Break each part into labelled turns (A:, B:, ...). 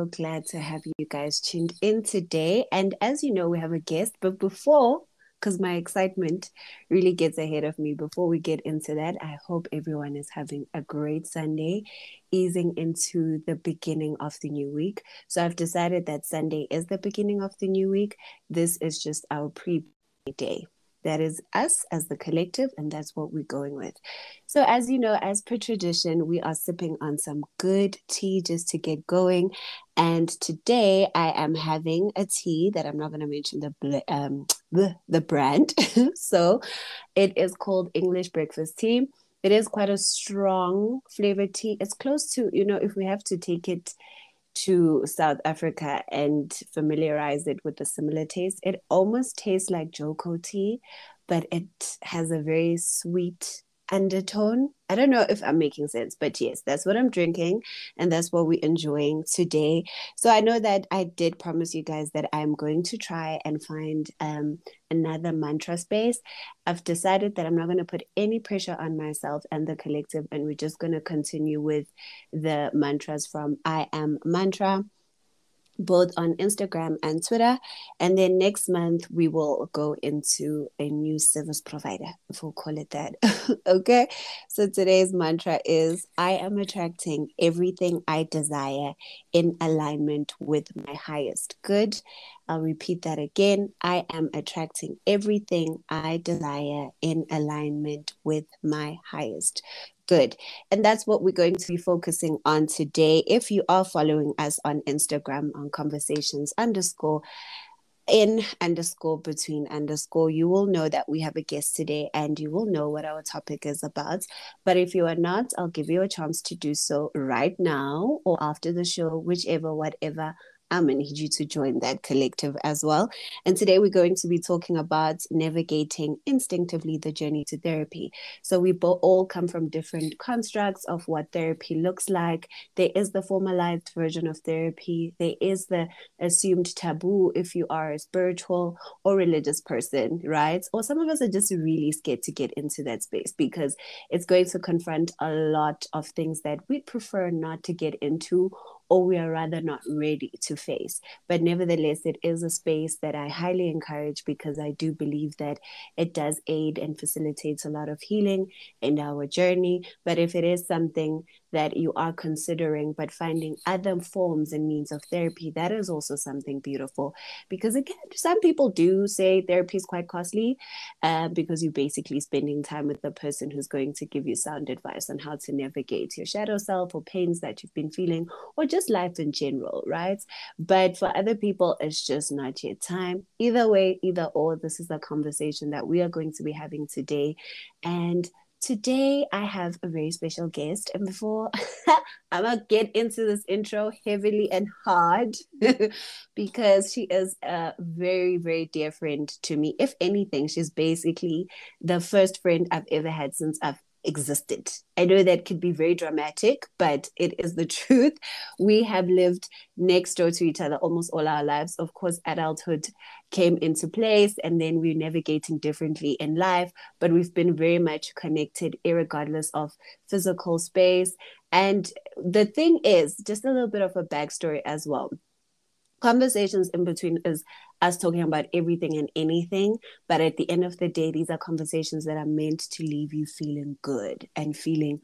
A: so glad to have you guys tuned in today. And as you know, we have a guest, but before because my excitement really gets ahead of me. Before we get into that, I hope everyone is having a great Sunday, easing into the beginning of the new week. So I've decided that Sunday is the beginning of the new week. This is just our pre day. That is us as the collective, and that's what we're going with. So, as you know, as per tradition, we are sipping on some good tea just to get going. And today I am having a tea that I'm not going to mention the um, the, the brand. so, it is called English breakfast tea. It is quite a strong flavored tea. It's close to, you know, if we have to take it to South Africa and familiarize it with the similar taste. It almost tastes like Joko tea, but it has a very sweet undertone. I don't know if I'm making sense, but yes, that's what I'm drinking and that's what we're enjoying today. So I know that I did promise you guys that I'm going to try and find um, another mantra space. I've decided that I'm not going to put any pressure on myself and the collective, and we're just going to continue with the mantras from I Am Mantra both on Instagram and Twitter. And then next month, we will go into a new service provider, if we'll call it that. okay. So today's mantra is I am attracting everything I desire in alignment with my highest good. I'll repeat that again. I am attracting everything I desire in alignment with my highest good. And that's what we're going to be focusing on today. If you are following us on Instagram on conversations underscore in underscore between underscore, you will know that we have a guest today and you will know what our topic is about. But if you are not, I'll give you a chance to do so right now or after the show, whichever, whatever I'm going to need you to join that collective as well. And today we're going to be talking about navigating instinctively the journey to therapy. So we all come from different constructs of what therapy looks like. There is the formalized version of therapy, there is the assumed taboo if you are a spiritual or religious person, right? Or some of us are just really scared to get into that space because it's going to confront a lot of things that we'd prefer not to get into or we are rather not ready to face. But nevertheless, it is a space that I highly encourage because I do believe that it does aid and facilitates a lot of healing in our journey. But if it is something that you are considering, but finding other forms and means of therapy, that is also something beautiful. Because again, some people do say therapy is quite costly uh, because you're basically spending time with the person who's going to give you sound advice on how to navigate your shadow self or pains that you've been feeling or just life in general, right? But for other people, it's just not yet time. Either way, either or, this is a conversation that we are going to be having today. And Today, I have a very special guest. And before I'm going to get into this intro heavily and hard because she is a very, very dear friend to me. If anything, she's basically the first friend I've ever had since I've existed. I know that could be very dramatic, but it is the truth. We have lived next door to each other almost all our lives. Of course, adulthood came into place and then we're navigating differently in life, but we've been very much connected, regardless of physical space. And the thing is, just a little bit of a backstory as well conversations in between is us talking about everything and anything. But at the end of the day, these are conversations that are meant to leave you feeling good and feeling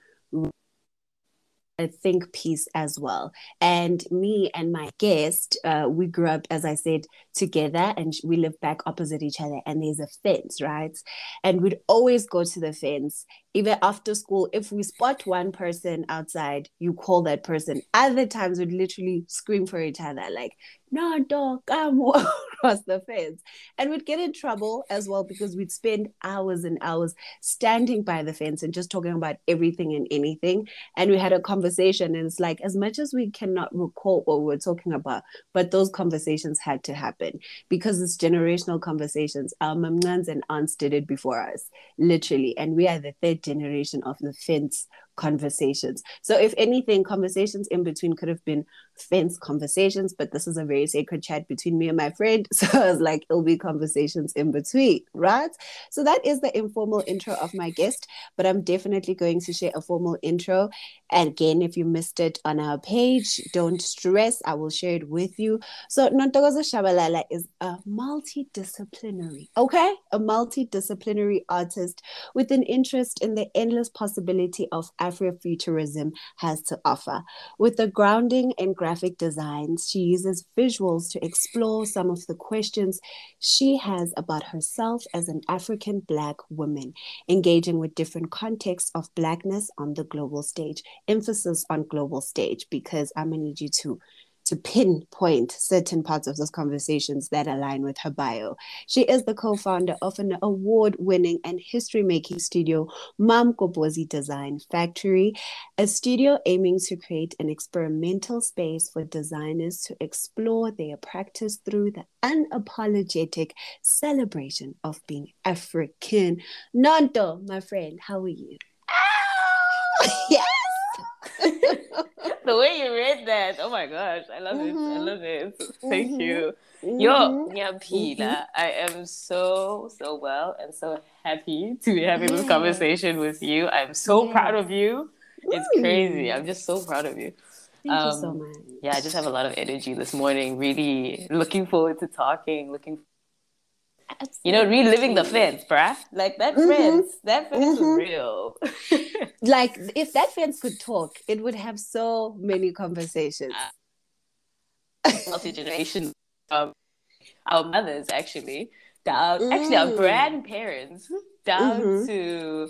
A: a think piece as well. And me and my guest, uh, we grew up, as I said, together and we live back opposite each other. And there's a fence, right? And we'd always go to the fence, even after school. If we spot one person outside, you call that person. Other times we'd literally scream for each other, like, no, dog, come across the fence. And we'd get in trouble as well because we'd spend hours and hours standing by the fence and just talking about everything and anything. And we had a conversation, and it's like, as much as we cannot recall what we were talking about, but those conversations had to happen because it's generational conversations. Our mamans and aunts did it before us, literally. And we are the third generation of the fence conversations. So, if anything, conversations in between could have been fence conversations, but this is a very sacred chat between me and my friend. So, I was like, it'll be conversations in between, right? So, that is the informal intro of my guest, but I'm definitely going to share a formal intro. And again, if you missed it on our page, don't stress, I will share it with you. So, Nontokozo Tshabalala is a multidisciplinary, okay? A multidisciplinary artist with an interest in the endless possibility of Afrofuturism has to offer. With the grounding in graphic designs, she uses visuals to explore some of the questions she has about herself as an African Black woman, engaging with different contexts of Blackness on the global stage. Emphasis on global stage, because I'm going to need you to to pinpoint certain parts of those conversations that align with her bio. She is the co founder of an award winning and history making studio, Mam'Goboza Design Factory, a studio aiming to create an experimental space for designers to explore their practice through the unapologetic celebration of being African. Nonto, my friend, how are you?
B: yes. the way you read that, oh my gosh, I love mm-hmm. it. I mm-hmm. love it. Thank mm-hmm. you. Mm-hmm. Yo, Nyampila, mm-hmm. I am so, so well and so happy to be having this conversation with you. I'm so proud of you. It's crazy. I'm just so proud of you.
A: Thank um, you so um, much.
B: Yeah, I just have a lot of energy this morning. Really looking forward to talking, looking Absolutely. You know, reliving the fence, bruh. Like that mm-hmm. fence, that fence mm-hmm. is real.
A: like if that fence could talk, it would have so many conversations.
B: Uh, Multi generation, um, our mothers actually down, mm. actually our mm. grandparents down mm-hmm. to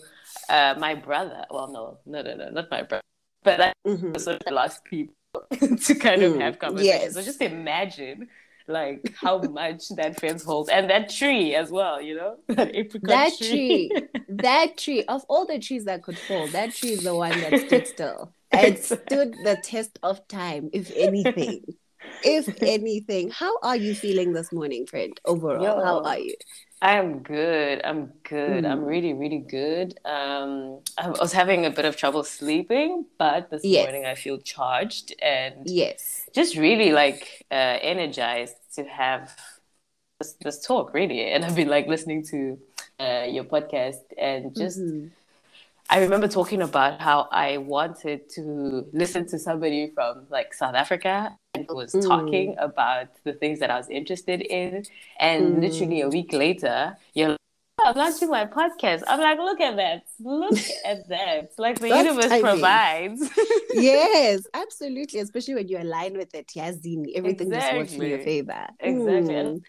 B: uh, my brother. Well, no, no, no, no, not my brother, but I mm-hmm. sort of the last people to kind of mm. have conversations. Yes. So just imagine like how much that fence holds. And that tree as well you know?
A: That apricot that tree, tree. That tree. Of all the trees that could fall that tree is the one that stood still and stood the test of time if anything. If anything. How are you feeling this morning friend overall? Yo, how are you
B: I'm good. I'm good. Mm. I'm really, really good. Um, I was having a bit of trouble sleeping, but this yes. morning I feel charged and
A: yes,
B: just really like uh, energized to have this, this, talk. Really, and I've been like listening to uh, your podcast and just. Mm-hmm. I remember talking about how I wanted to listen to somebody from like South Africa was mm. talking about the things that I was interested in. And mm. literally a week later, you're like, oh, I'm launching my podcast. I'm like, look at that. Look at that. Like the That's universe provides.
A: yes, absolutely. Especially when you align with it. Yazini, everything exactly. just works in your favor.
B: Exactly. Mm. And,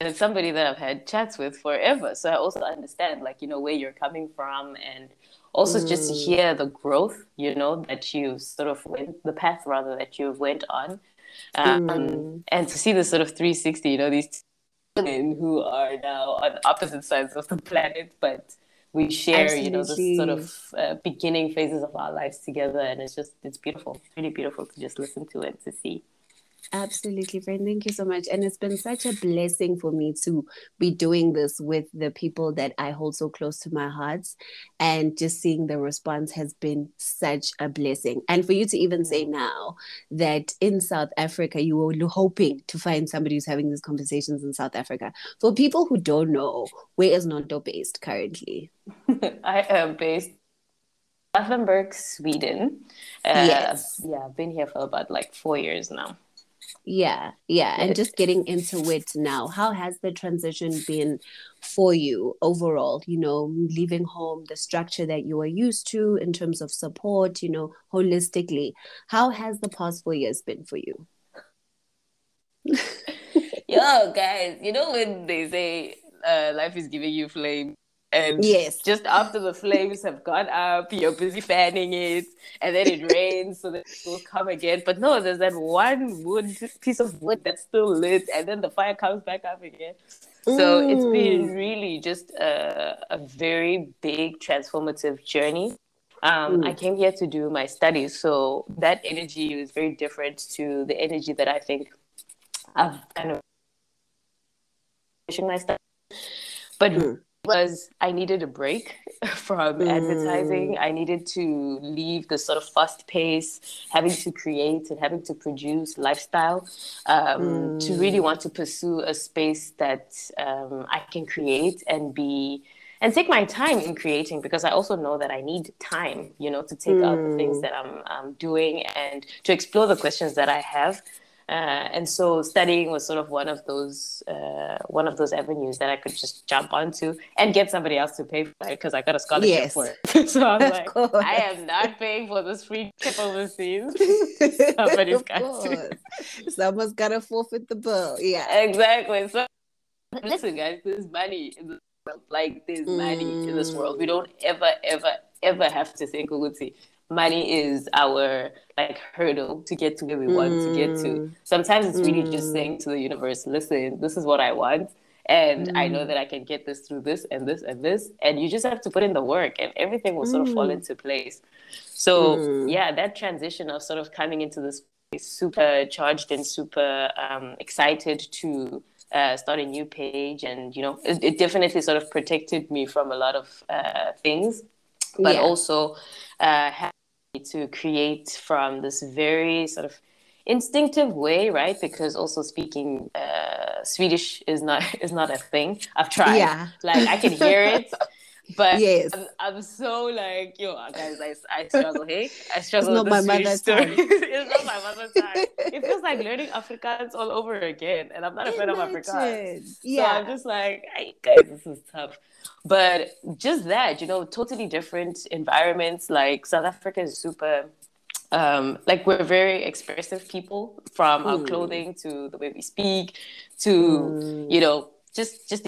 B: and it's somebody that I've had chats with forever. So I also understand, like, you know, where you're coming from and also mm. just to hear the growth you know that you sort of went the path rather that you went on um, mm. And to see the sort of 360, you know, these women who are now on opposite sides of the planet, but we share, Absolutely. you know, the sort of uh, beginning phases of our lives together. And it's just, it's beautiful. It's really beautiful to just listen to it to see.
A: Absolutely, friend. Thank you so much. And it's been such a blessing for me to be doing this with the people that I hold so close to my hearts. And just seeing the response has been such a blessing. And for you to even say now that in South Africa, you were hoping to find somebody who's having these conversations in South Africa. For people who don't know, where is Nonto based currently?
B: I am based Gothenburg, Sweden. Uh, yes. Yeah, I've been here for about like four years now.
A: Yeah, yeah. And just getting into it now, how has the transition been for you overall? You know, leaving home, the structure that you are used to in terms of support, you know, holistically. How has the past four years been for you?
B: Yo, guys, you know when they say uh, life is giving you flame and
A: yes,
B: just after the flames have gone up, you're busy fanning it, and then it rains, so that it will come again. But no, there's that one wood piece of wood that's still lit, and then the fire comes back up again. So mm. it's been really just a, a very big transformative journey. Um, mm. I came here to do my studies, so that energy is very different to the energy that I think I've kind of my studies. But mm was I needed a break from mm. advertising. I needed to leave the sort of fast pace, having to create and having to produce lifestyle, um, mm. to really mm. want to pursue a space that um, I can create and be and take my time in creating because I also know that I need time, you know, to take mm. out the things mm. that I'm, I'm doing and to explore the questions that I have uh, and so studying was sort of one of those uh, one of those avenues that I could just jump onto and get somebody else to pay for it because I got a scholarship yes. for it. so I was like. I am not paying for this free trip overseas. Somebody's got to.
A: Someone's got to forfeit the bill. Yeah,
B: exactly. So listen, guys, there's money in this world. Like there's mm. money in this world. We don't ever, ever, ever have to think, Uguti, money is our like hurdle to get to where we want mm. to get to. Mm. Sometimes it's really mm. just saying to the universe, listen, this is what I want. And mm. I know mm. that I can get this through this and this and this. And you just have to put in the work and everything will sort of fall mm. into place. So yeah, that transition of sort of coming into this super charged and super um, excited to uh, start a new page and you know it, it, definitely sort of protected me from a lot of uh, things but yeah. also uh, to create from this very sort of instinctive way, right? Because also speaking uh, Swedish is not is not a thing. I've tried. Yeah. Like I can hear it. But yes. I'm, I'm, so like, yo, guys, I, I struggle, hey? I struggle it's with not my mother's tongue. it's not my mother's tongue. It feels like learning Afrikaans all over again. And I'm not a fan of Afrikaans. Yeah. So I'm just like, hey, guys, this is tough. But just that, you know, totally different environments. Like South Africa is super um, like we're very expressive people from our hmm. clothing to the way we speak to mm. you know just just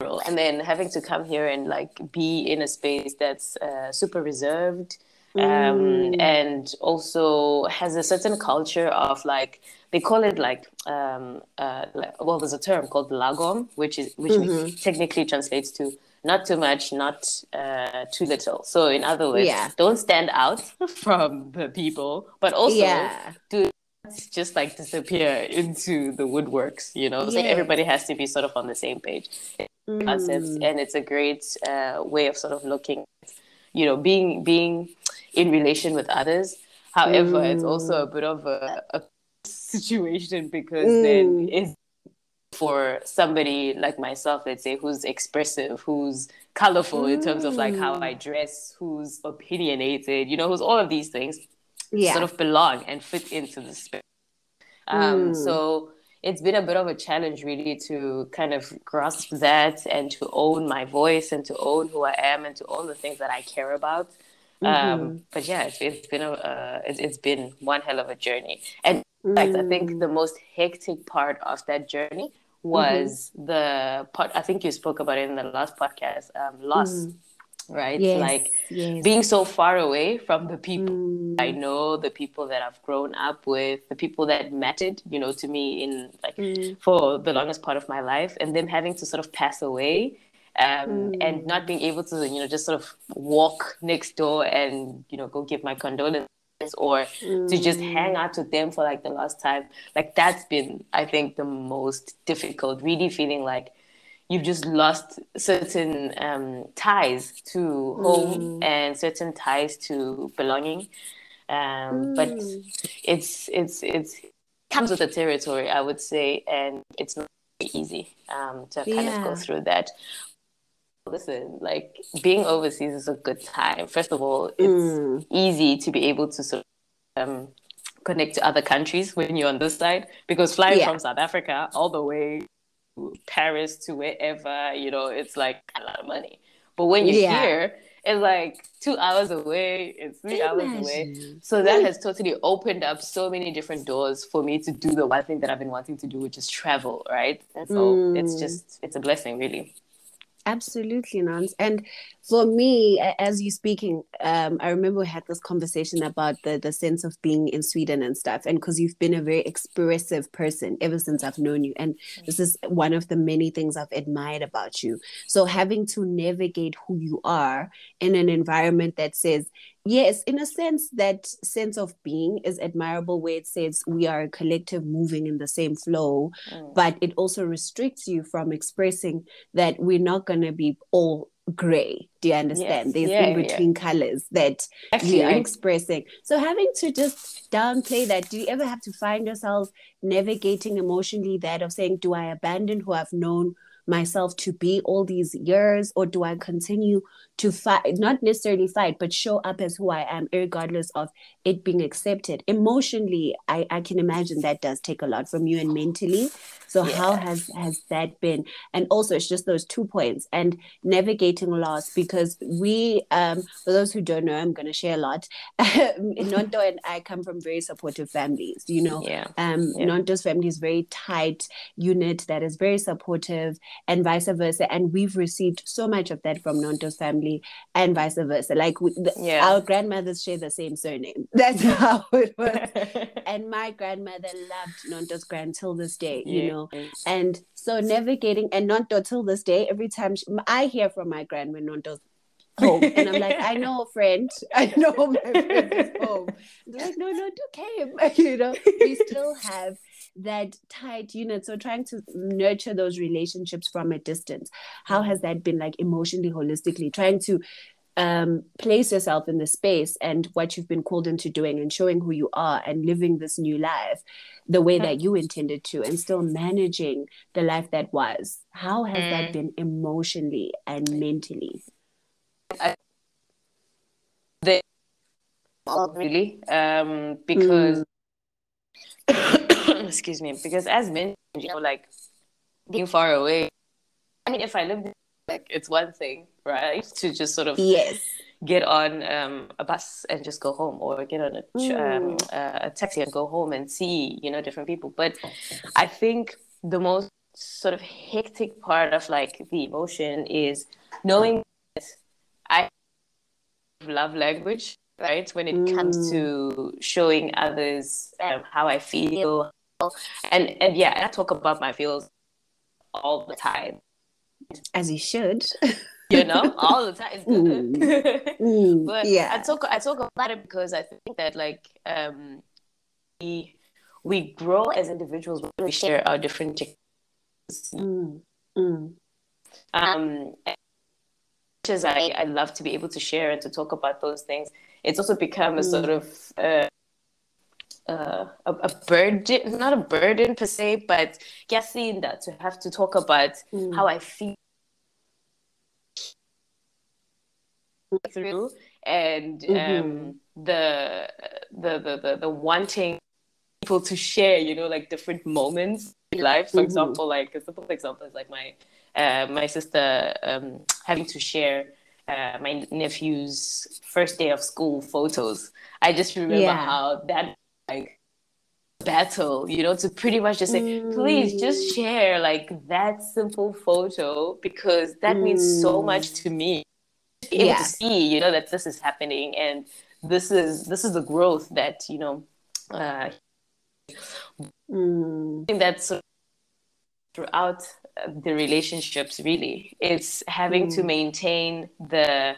B: and then having to come here and like be in a space that's uh, super reserved um, mm. and also has a certain culture of like they call it like, um, uh, like well there's a term called lagom which is which mm-hmm. technically translates to not too much not uh, too little so in other words yeah. don't stand out from the people but also yeah. do just like disappear into the woodworks you know so everybody has to be sort of on the same page mm. concepts and it's a great uh, way of sort of looking you know being being in relation with others however mm. it's also a bit of a, a situation because mm. then it's for somebody like myself let's say who's expressive who's colorful in terms of like how i mm. dress who's opinionated you know who's all of these things yeah. sort of belong and fit into the space um, mm. so it's been a bit of a challenge really to kind of grasp that and to own my voice and to own who I am and to own the things that I care about. Um, mm-hmm. Um, but yeah, it's, it's been a uh, it's, it's been one hell of a journey. And in fact, I think the mm. most hectic part of that journey was mm-hmm. the part. I think you spoke about it in the last podcast. Um, loss. Right? Yes, like yes. being so far away from the people mm. I know, the people that I've grown up with, the people that mattered, you know, to me in like mm. for the longest part of my life, and them having to sort of pass away. Um, mm. and not being able to, you know, just sort of walk next door and, you know, go give my condolences or to just hang mm. out with them for like the last time. Like that's been, I think, the most difficult, really feeling like you've just lost certain um, ties to home mm. and certain ties to belonging. Um, mm. But it's it's it's it comes with the territory, I would say, and it's not easy um, to kind yeah. of go through that. Listen, like being overseas is a good time. First of all, it's mm. easy to be able to sort of, um, connect to other countries when you're on this side because flying yeah. from South Africa all the way Paris to wherever, you know, it's like a lot of money. But when you're yeah. here, it's like two hours away, it's three Imagine. hours away. So that has totally opened up so many different doors for me to do the one thing that I've been wanting to do, which is travel, right? And so mm. it's just, it's a blessing, really.
A: Absolutely, Nance. And for me, as you're speaking, um, I remember we had this conversation about the the sense of being in Sweden and stuff. And because you've been a very expressive person ever since I've known you, and this is one of the many things I've admired about you. So having to navigate who you are in an environment that says yes, in a sense, that sense of being is admirable where it says we are a collective moving in the same flow, mm. but it also restricts you from expressing that we're not going to be all gray. Do you understand? Yes. There's yeah, in between yeah. colors that Actually, you're I... expressing. So having to just downplay that, do you ever have to find yourself navigating emotionally that of saying, do I abandon who I've known myself to be all these years, or do I continue to fight, not necessarily fight, but show up as who I am, regardless of it being accepted? Emotionally, I, I can imagine that does take a lot from you and mentally. So yeah. how has has that been? And also, it's just those two points and navigating loss because we, um, for those who don't know, I'm going to share a lot. Nonto and I come from very supportive families. You know,
B: yeah.
A: Um, yeah. Nonto's family is very tight unit that is very supportive, and vice versa. And we've received so much of that from Nonto's family, and vice versa. Like we, the, yeah. our grandmothers share the same surname. That's how it was. and my grandmother loved Nonto's grand till this day. You know and so navigating and not till this day, every time she, I hear from my grandma Nonto's home. And I'm like, I know a friend. I know my friend is home. They're like, no, no, do okay. You know, we still have that tight unit. So trying to nurture those relationships from a distance. How has that been like emotionally, holistically? Trying to um, place yourself in the space and what you've been called into doing and showing who you are and living this new life the way that you intended to and still managing the life that was how has mm. that been emotionally and mentally I,
B: they, really um, because mm. Excuse me because as men you know like being far away i mean if i lived like it's one thing right? To just sort of
A: yes.
B: get on um, a bus and just go home or get on a, um, a taxi and go home and see you know different people. But i think the most sort of hectic part of like the emotion is knowing that i love language right? When it mm. comes to showing others um, how i feel and and yeah i talk about my feels all the time
A: as you should
B: you know, all the time. Mm. Mm. but yeah, I talk I talk about it because I think that like um, we we grow as individuals when we share our different. Mm. Mm. Um, as I, I love to be able to share and to talk about those things. It's also become a mm. sort of uh, uh, a, a, burden, not a burden per se, but guessing that to have to talk about mm. how I feel through and mm-hmm. um, the, the, the the the wanting people to share you know like different moments in life for mm-hmm. example like a simple example is like my uh, my sister um, having to share uh, my nephew's first day of school photos i just remember yeah. how that like battle you know to pretty much just say mm. please just mm. share like that simple photo because that mm. means so much mm. to me able yeah. to see you know that this is happening and this is this is the growth that you know uh mm. that's throughout uh, the relationships really it's having mm. to maintain the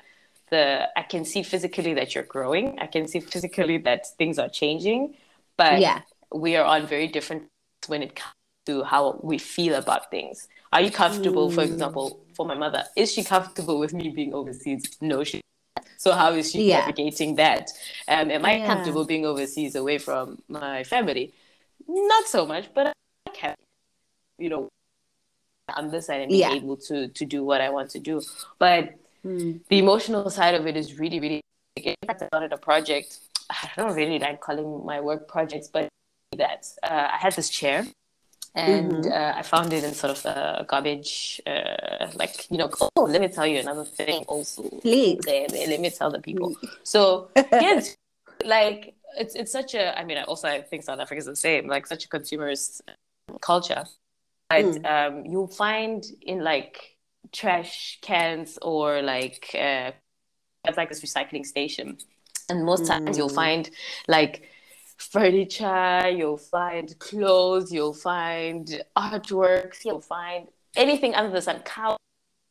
B: the i can see physically that you're growing i can see physically that things are changing but yeah we are on very different when it comes to how we feel about things are you comfortable, mm. for example, for my mother? Is she comfortable with me being overseas? No, she. So how is she yeah. navigating that? Um, am I yeah. comfortable being overseas away from my family? Not so much, but I can, you know, on this side and being yeah. able to to do what I want to do. But mm. the emotional side of it is really, really. In fact, I started a project. I don't really like calling my work projects, but that uh, I had this chair and mm-hmm. uh, I found it in sort of a garbage, uh, like you know. Oh, let me tell you another thing. Also,
A: please
B: let, let me tell the people. So yes, like it's it's such a. I mean, I also I think South Africa is the same. Like such a consumerist culture, but mm. um, you'll find in like trash cans or like uh, like this recycling station, and most mm. times you'll mm. find like furniture, you'll find clothes, you'll find artworks, you'll find anything under the sun, cow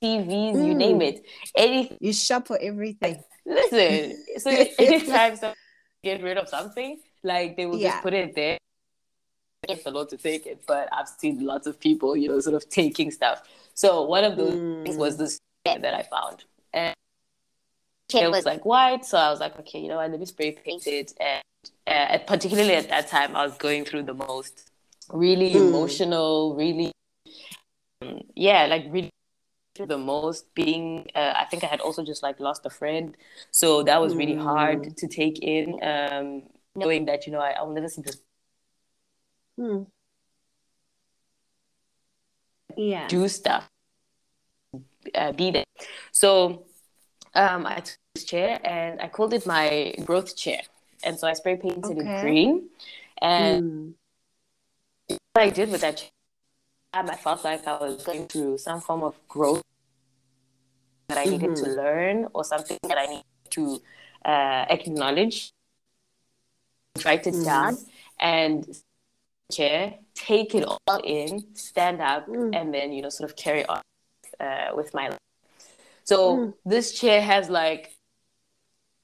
B: TVs, mm. you name it. Anything.
A: You shop for everything.
B: Listen, so anytime someone get rid of something, like they will yeah. just put it there. It's a lot to take it, but I've seen lots of people, you know, sort of taking stuff. So one of those mm. things was this that I found. And it was like white, so I was like, okay, you know what, let me spray paint it. And uh, particularly at that time, I was going through the most really mm. emotional, really, um, yeah, like really the most being uh, i think i had also just like lost a friend so that was really mm. hard to take in um knowing that you know I, i'll never see this
A: mm. yeah
B: do stuff uh, be there so um i took this chair and i called it my growth chair and so i spray painted okay. it green and mm. what i did with that chair I felt like I was going through some form of growth that I needed mm-hmm. to learn or something that I need to uh, acknowledge, write it mm-hmm. down, and chair, take it all in, stand up, mm. and then you know sort of carry on uh, with my life. So mm. this chair has like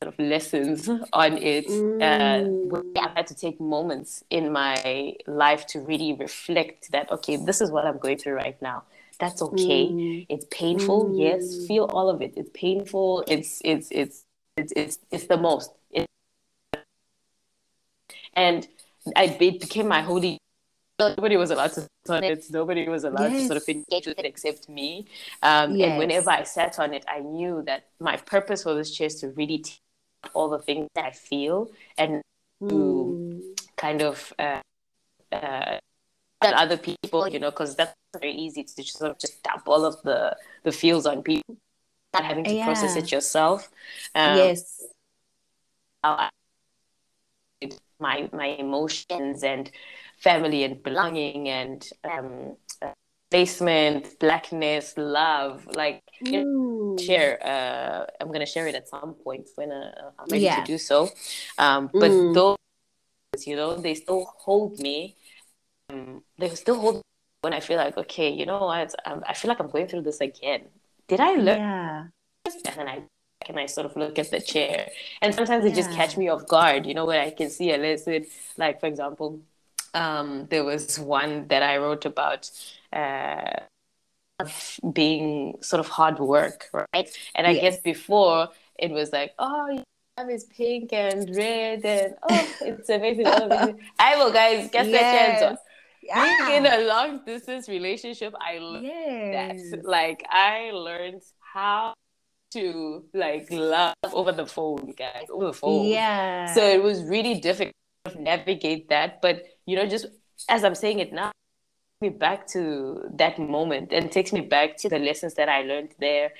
B: sort of lessons on it. Uh, mm. Uh, I had to take moments in my life to really reflect that, okay, this is what I'm going through right now. That's okay. Mm. It's painful. Mm. Yes, feel all of it. It's painful. It's it's it's it's it's, it's the most. It's... and I it became my holy. Nobody was allowed to sit on it. Nobody was allowed yes. to sort of engage with it except me. Um, yes. And whenever I sat on it, I knew that my purpose for this chair is to really take all the things that I feel and mm. to kind of uh, uh, tell other people, you know, because that's very easy to just sort of just dump all of the the feels on people, not having to yeah. process it yourself.
A: Um, yes.
B: I, my my emotions and family and belonging and um, placement, blackness, love, like you know, share. Uh, I'm gonna share it at some point when uh, I'm ready yeah. to do so. Um, but mm. those, you know, they still hold me. Um, they still hold when I feel like, okay, you know what? Um, I feel like I'm going through this again. Did I learn?
A: Yeah.
B: And then I and I sort of look at the chair, and sometimes yeah. it just catch me off guard. You know, when I can see a lesson, like for example, um, there was one that I wrote about uh, being sort of hard work, right? And I yes. guess before it was like, oh, is pink and red, and oh, it's amazing. I will, guys, guess yes. that yeah. Being in a long distance relationship, I learned yes. that. Like, I learned how to like love over the phone, guys, over the phone.
A: Yeah.
B: So it was really difficult to navigate that, but you know, just as I'm saying it now, me back to that moment and takes me back to the lessons that I learned there.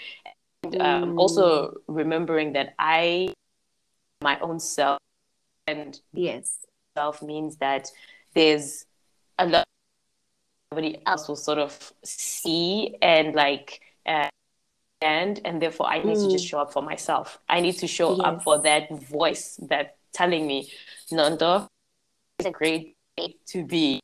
B: And um, mm. also remembering that I, my own self, and
A: yes,
B: self means that there's a lot somebody else will sort of see and like uh, and and therefore I need mm. to just mm. show up for myself. I need to show yes. up for that voice that telling me, Nonto, it's a great day to be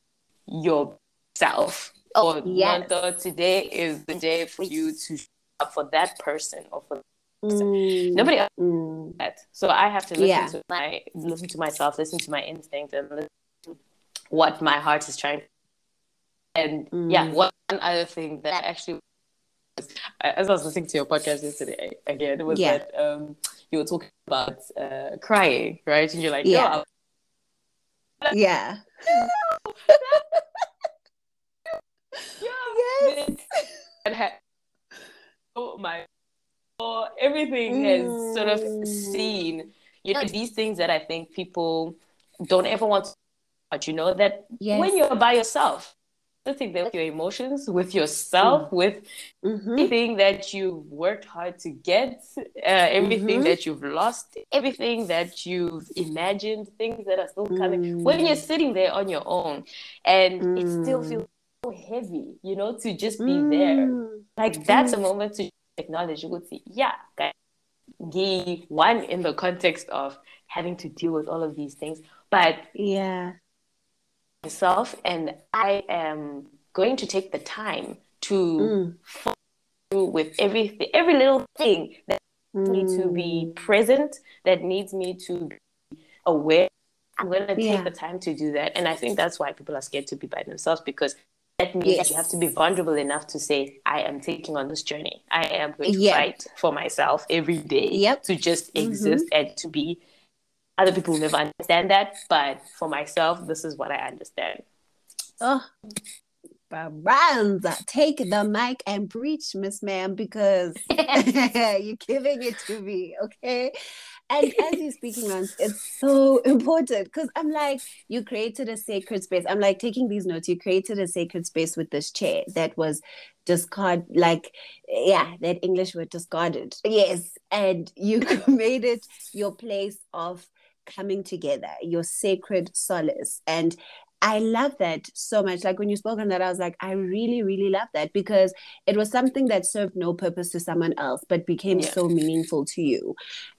B: yourself. Or yes. Nonto, today is the day for you to show up for that person or for Mm. Nobody else mm. that. So I have to listen yeah. to my listen to myself, listen to my instinct, and listen to what my heart is trying. And mm. yeah, one other thing that actually, as I was listening to your podcast yesterday again, was yeah. that um, you were talking about uh, crying, right? And you're like,
A: yeah, yeah.
B: And had, oh my, oh, everything mm. has sort of mm. seen, you know, these things that I think people don't ever want to, but you know, that yes. when you're by yourself, sitting there with your emotions, with yourself, mm. with mm-hmm. everything that you've worked hard to get, uh, everything mm-hmm. that you've lost, everything that you've imagined, things that are still coming. Mm. When you're sitting there on your own and mm. it still mm. feels so heavy, you know, to just be mm. there. Like that's a moment to acknowledge you would say, yeah, guys, one in the context of having to deal with all of these things. But
A: yeah
B: myself and I am going to take the time to mm. with everything, every little thing that mm. needs me to be mm. present, that needs me to be aware. I'm going to take yeah. the time to do that. And I think that's why people are scared to be by themselves because that means yes. you have to be vulnerable enough to say, I am taking on this journey. I am going to yep. fight for myself every day
A: yep.
B: to just mm-hmm. exist and to be. Other people will never understand that, but for myself, this is what I understand.
A: Oh, Baranza, take the mic and preach, Miss Ma'am, because you're giving it to me, okay? And as you're speaking on, it's so important because I'm like, you created a sacred space. I'm like taking these notes. You created a sacred space with this chair that was discard, like, yeah, that English word discarded. Yes, and you made it your place of coming together, your sacred solace. And I love that so much. Like when you spoke on that, I was like, I really, really love that because it was something that served no purpose to someone else, but became yeah. so meaningful to you.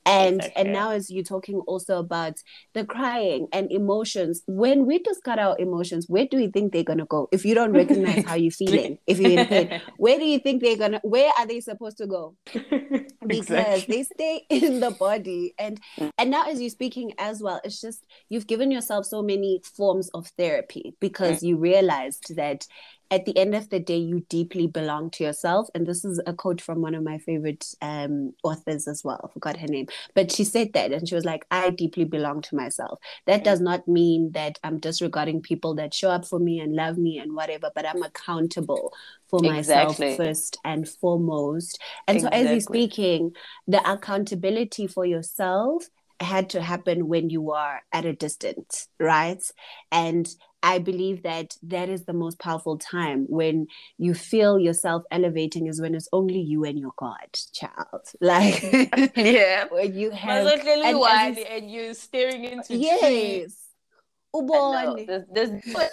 A: And okay. and now as you're talking also about the crying and emotions, when we discuss our emotions, where do we think they're gonna go? If you don't recognize how you're feeling, if you're in pain, where do you think they're gonna where are they supposed to go? Because exactly. they stay in the body. And mm. and now as you're speaking as well, it's just you've given yourself so many forms of therapy therapy because mm. you realized that at the end of the day, you deeply belong to yourself. And this is a quote from one of my favorite um, authors as well. I forgot her name. But she said that and she was like, I deeply belong to myself. That does not mean that I'm disregarding people that show up for me and love me and whatever, but I'm accountable for myself first and foremost. And exactly. so, as you're speaking, the accountability for yourself had to happen when you are at a distance, right? And I believe that that is the most powerful time when you feel yourself elevating is when it's only you and your God, child. Like
B: yeah,
A: when you have
B: and, and, and, you're staring into
A: yes. trees.
B: Yes. There's, there's,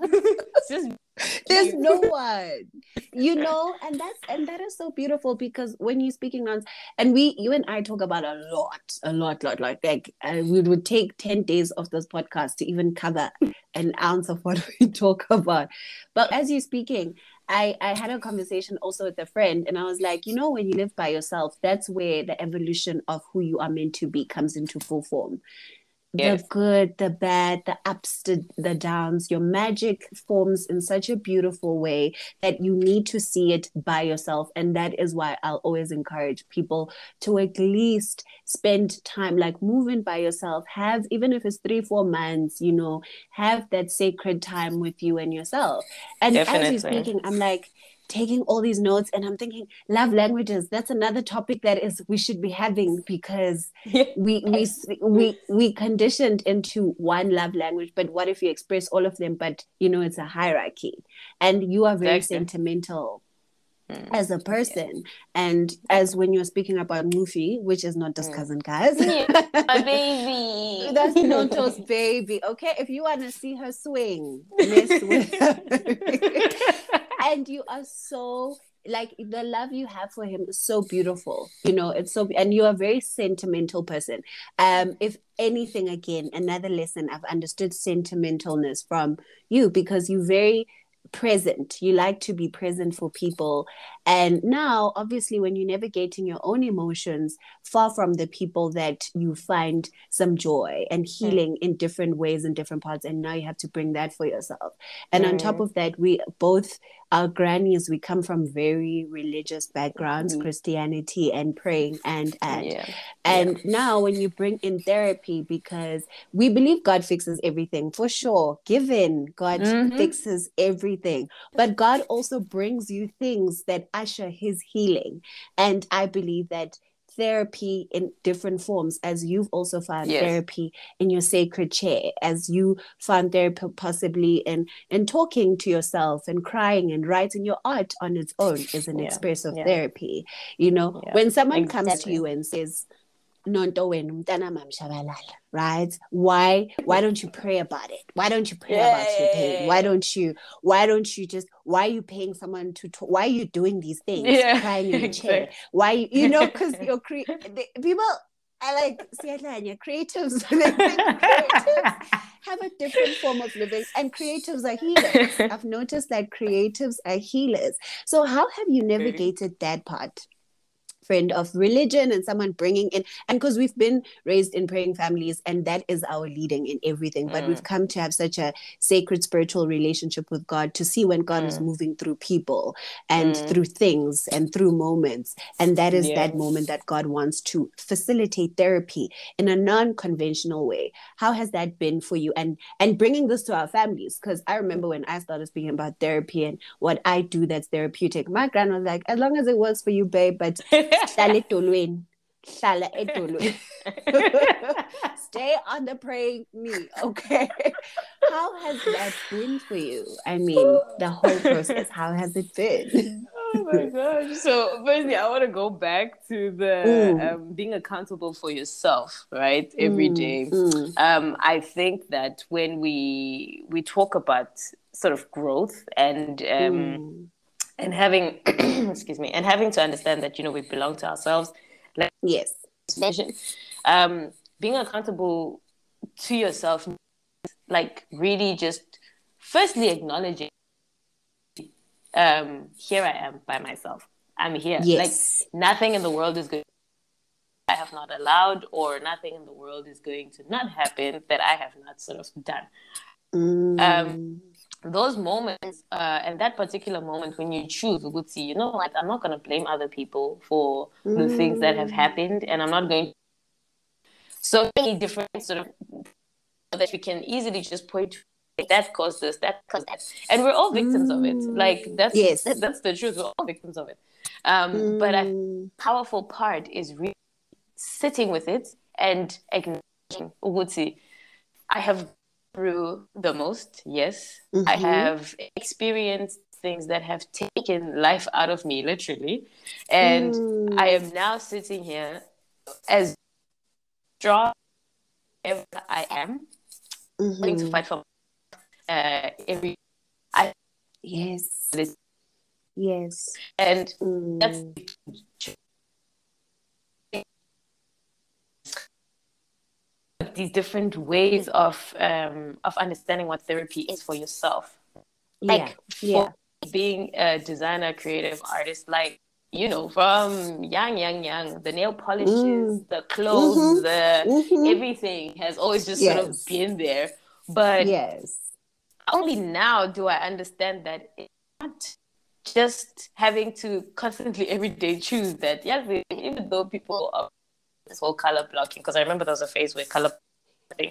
A: just there's no one you know and that's and that is so beautiful because when you're speaking on and we you and i talk about a lot a lot lot lot like uh, we would take 10 days of this podcast to even cover an ounce of what we talk about. But as you're speaking I, I had a conversation also with a friend and I was like, you know, when you live by yourself, that's where the evolution of who you are meant to be comes into full form yes. the good, the bad, the ups, the, the downs. Your magic forms in such a beautiful way that you need to see it by yourself. And that is why I'll always encourage people to at least spend time, like moving by yourself, have, even if it's three, four months, you know, have that sacred time with you and yourself. And Definitely. as you're speaking, I'm like, taking all these notes and I'm thinking love languages that's another topic that is we should be having because we we we we conditioned into one love language but what if you express all of them but you know it's a hierarchy? And you are very exactly. sentimental Mm. as a person yeah. and as when you're speaking about Mufi, which is not just mm. cousin guys
B: my baby
A: that's Nonto's baby okay if you want to see her swing miss with and you are so like the love you have for him is so beautiful you know it's so and you're a very sentimental person um if anything again another lesson i've understood sentimentalness from you because you very present you like to be present for people and now obviously when you're navigating your own emotions far from the people that you find some joy and healing mm. in different ways in different parts and now you have to bring that for yourself and mm. on top of that we both our grannies we come from very religious backgrounds mm-hmm. christianity and praying and and yeah. and yeah. now when you bring in therapy because we believe god fixes everything for sure given god mm-hmm. fixes everything but god also brings you things that usher his healing and i believe that therapy in different forms, as you've also found yes. therapy in your sacred chair, as you found therapy possibly in in talking to yourself and crying and writing your art on its own is an yeah. expressive yeah. therapy. You know, yeah. when someone exactly. comes to you and says, wena umntana mamshabalala right? Why why don't you pray about it? Why don't you pray yeah, about your pain? Why don't you why don't you just why are you paying someone to talk, why are you doing these things? Yeah, crying in the chair. why you know because you're cre- people I like Siadlanya, creatives, creatives have a different form of living, and creatives are healers. I've noticed that creatives are healers. So, how have you navigated that part? Friend of religion and someone bringing in and because we've been raised in praying families and that is our leading in everything but mm. we've come to have such a sacred spiritual relationship with god to see when god mm. is moving through people and mm. through things and through moments and that is that moment that god wants to facilitate therapy in a non-conventional way how has that been for you and and bringing this to our families because i remember when i started speaking about therapy and what i do that's therapeutic my grandma was like as long as it works for you babe but hlala edolweni hlala edolweni stay on the praying knee okay how has that been for you i mean the whole process how has it been
B: oh my gosh so firstly i want to go back to the mm. um, being accountable for yourself right every mm. day. Mm. Um, i think that when we we talk about sort of growth and um, mm and having excuse me and having to understand that you know we belong to ourselves.
A: Like yes
B: um being accountable to yourself like really just firstly acknowledging um here i am by myself. I'm here. Yes. like nothing in the world is good i have not allowed or nothing in the world is going to not happen that i have not sort of done. Mm. um those moments uh, and that particular moment when you choose see, you know like i'm not going to blame other people for mm. the things that have mm. happened and i'm not going to. so many different sort of that we can easily just point to that caused this that caused that and we're all victims mm. of it like mm. that's yes that, that's the truth we're all victims of it um, mm. but a powerful part is really sitting with it and acknowledging Uguti, I have through the most, yes. Mm-hmm. I have experienced things that have taken life out of me, literally. And mm. I am now sitting here as strong as I am, mm-hmm. wanting to fight for uh, every. I,
A: yes. Yes.
B: And mm. that's these different ways of um, of understanding what therapy is for yourself. Like yeah. for yeah. being a designer, creative artist, like you know, from young, young, young, the nail polishes, mm. the clothes, mm-hmm. the mm-hmm. everything has always just yes. sort of been there. But
A: yes,
B: only now do I understand that it's not just having to constantly every day choose that. Yes, even though people are this whole color blocking because I remember there was a phase where color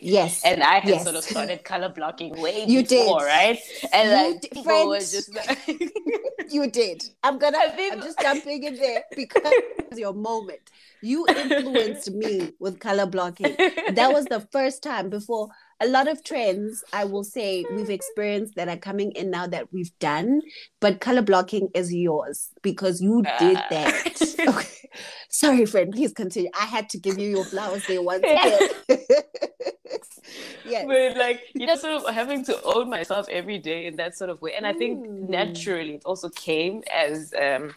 A: Yes.
B: And I had yes. sort of started color blocking way you before, did. right? And you like people friends, were just like
A: You did. I'm gonna I'm just jumping in there because your moment. You influenced me with color blocking. That was the first time before a lot of trends I will say we've experienced that are coming in now that we've done, but color blocking is yours because you did ah. that. okay. Sorry, friend, please continue. I had to give you your flowers there once again.
B: yes. But like you know, sort of having to own myself every day in that sort of way. And I think mm. naturally it also came as um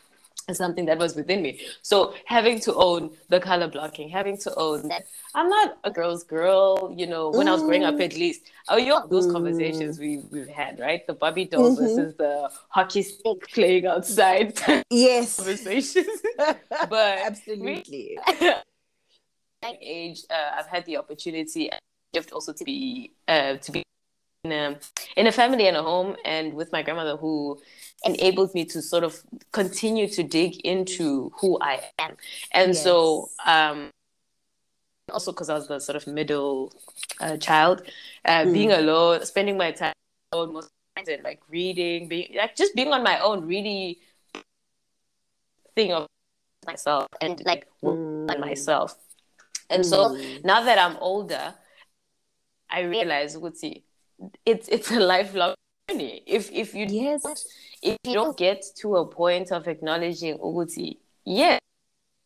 B: something that was within me. So having to own the color blocking, having to own that I'm not a girl's girl, you know, when mm. I was growing up at least. Oh, you know, those mm. conversations we, we've had, right? The Barbie doll mm-hmm. versus the hockey stick playing outside.
A: Yes.
B: conversations.
A: but absolutely.
B: At age, uh, I've had the opportunity gift also to be uh, to be in a, in a family and a home and with my grandmother who enabled me to sort of continue to dig into who I am. And yes. so, um, also because I was the sort of middle uh, child, uh, mm. being alone, spending my time alone, most times, like reading, being like just being on my own, really thing of myself and like mm. on myself. And mm. so now that I'm older, I realize, Wutsi, it's it's a lifelong journey. If if you
A: yes
B: if you don't get to a point of acknowledging Uguti, yeah,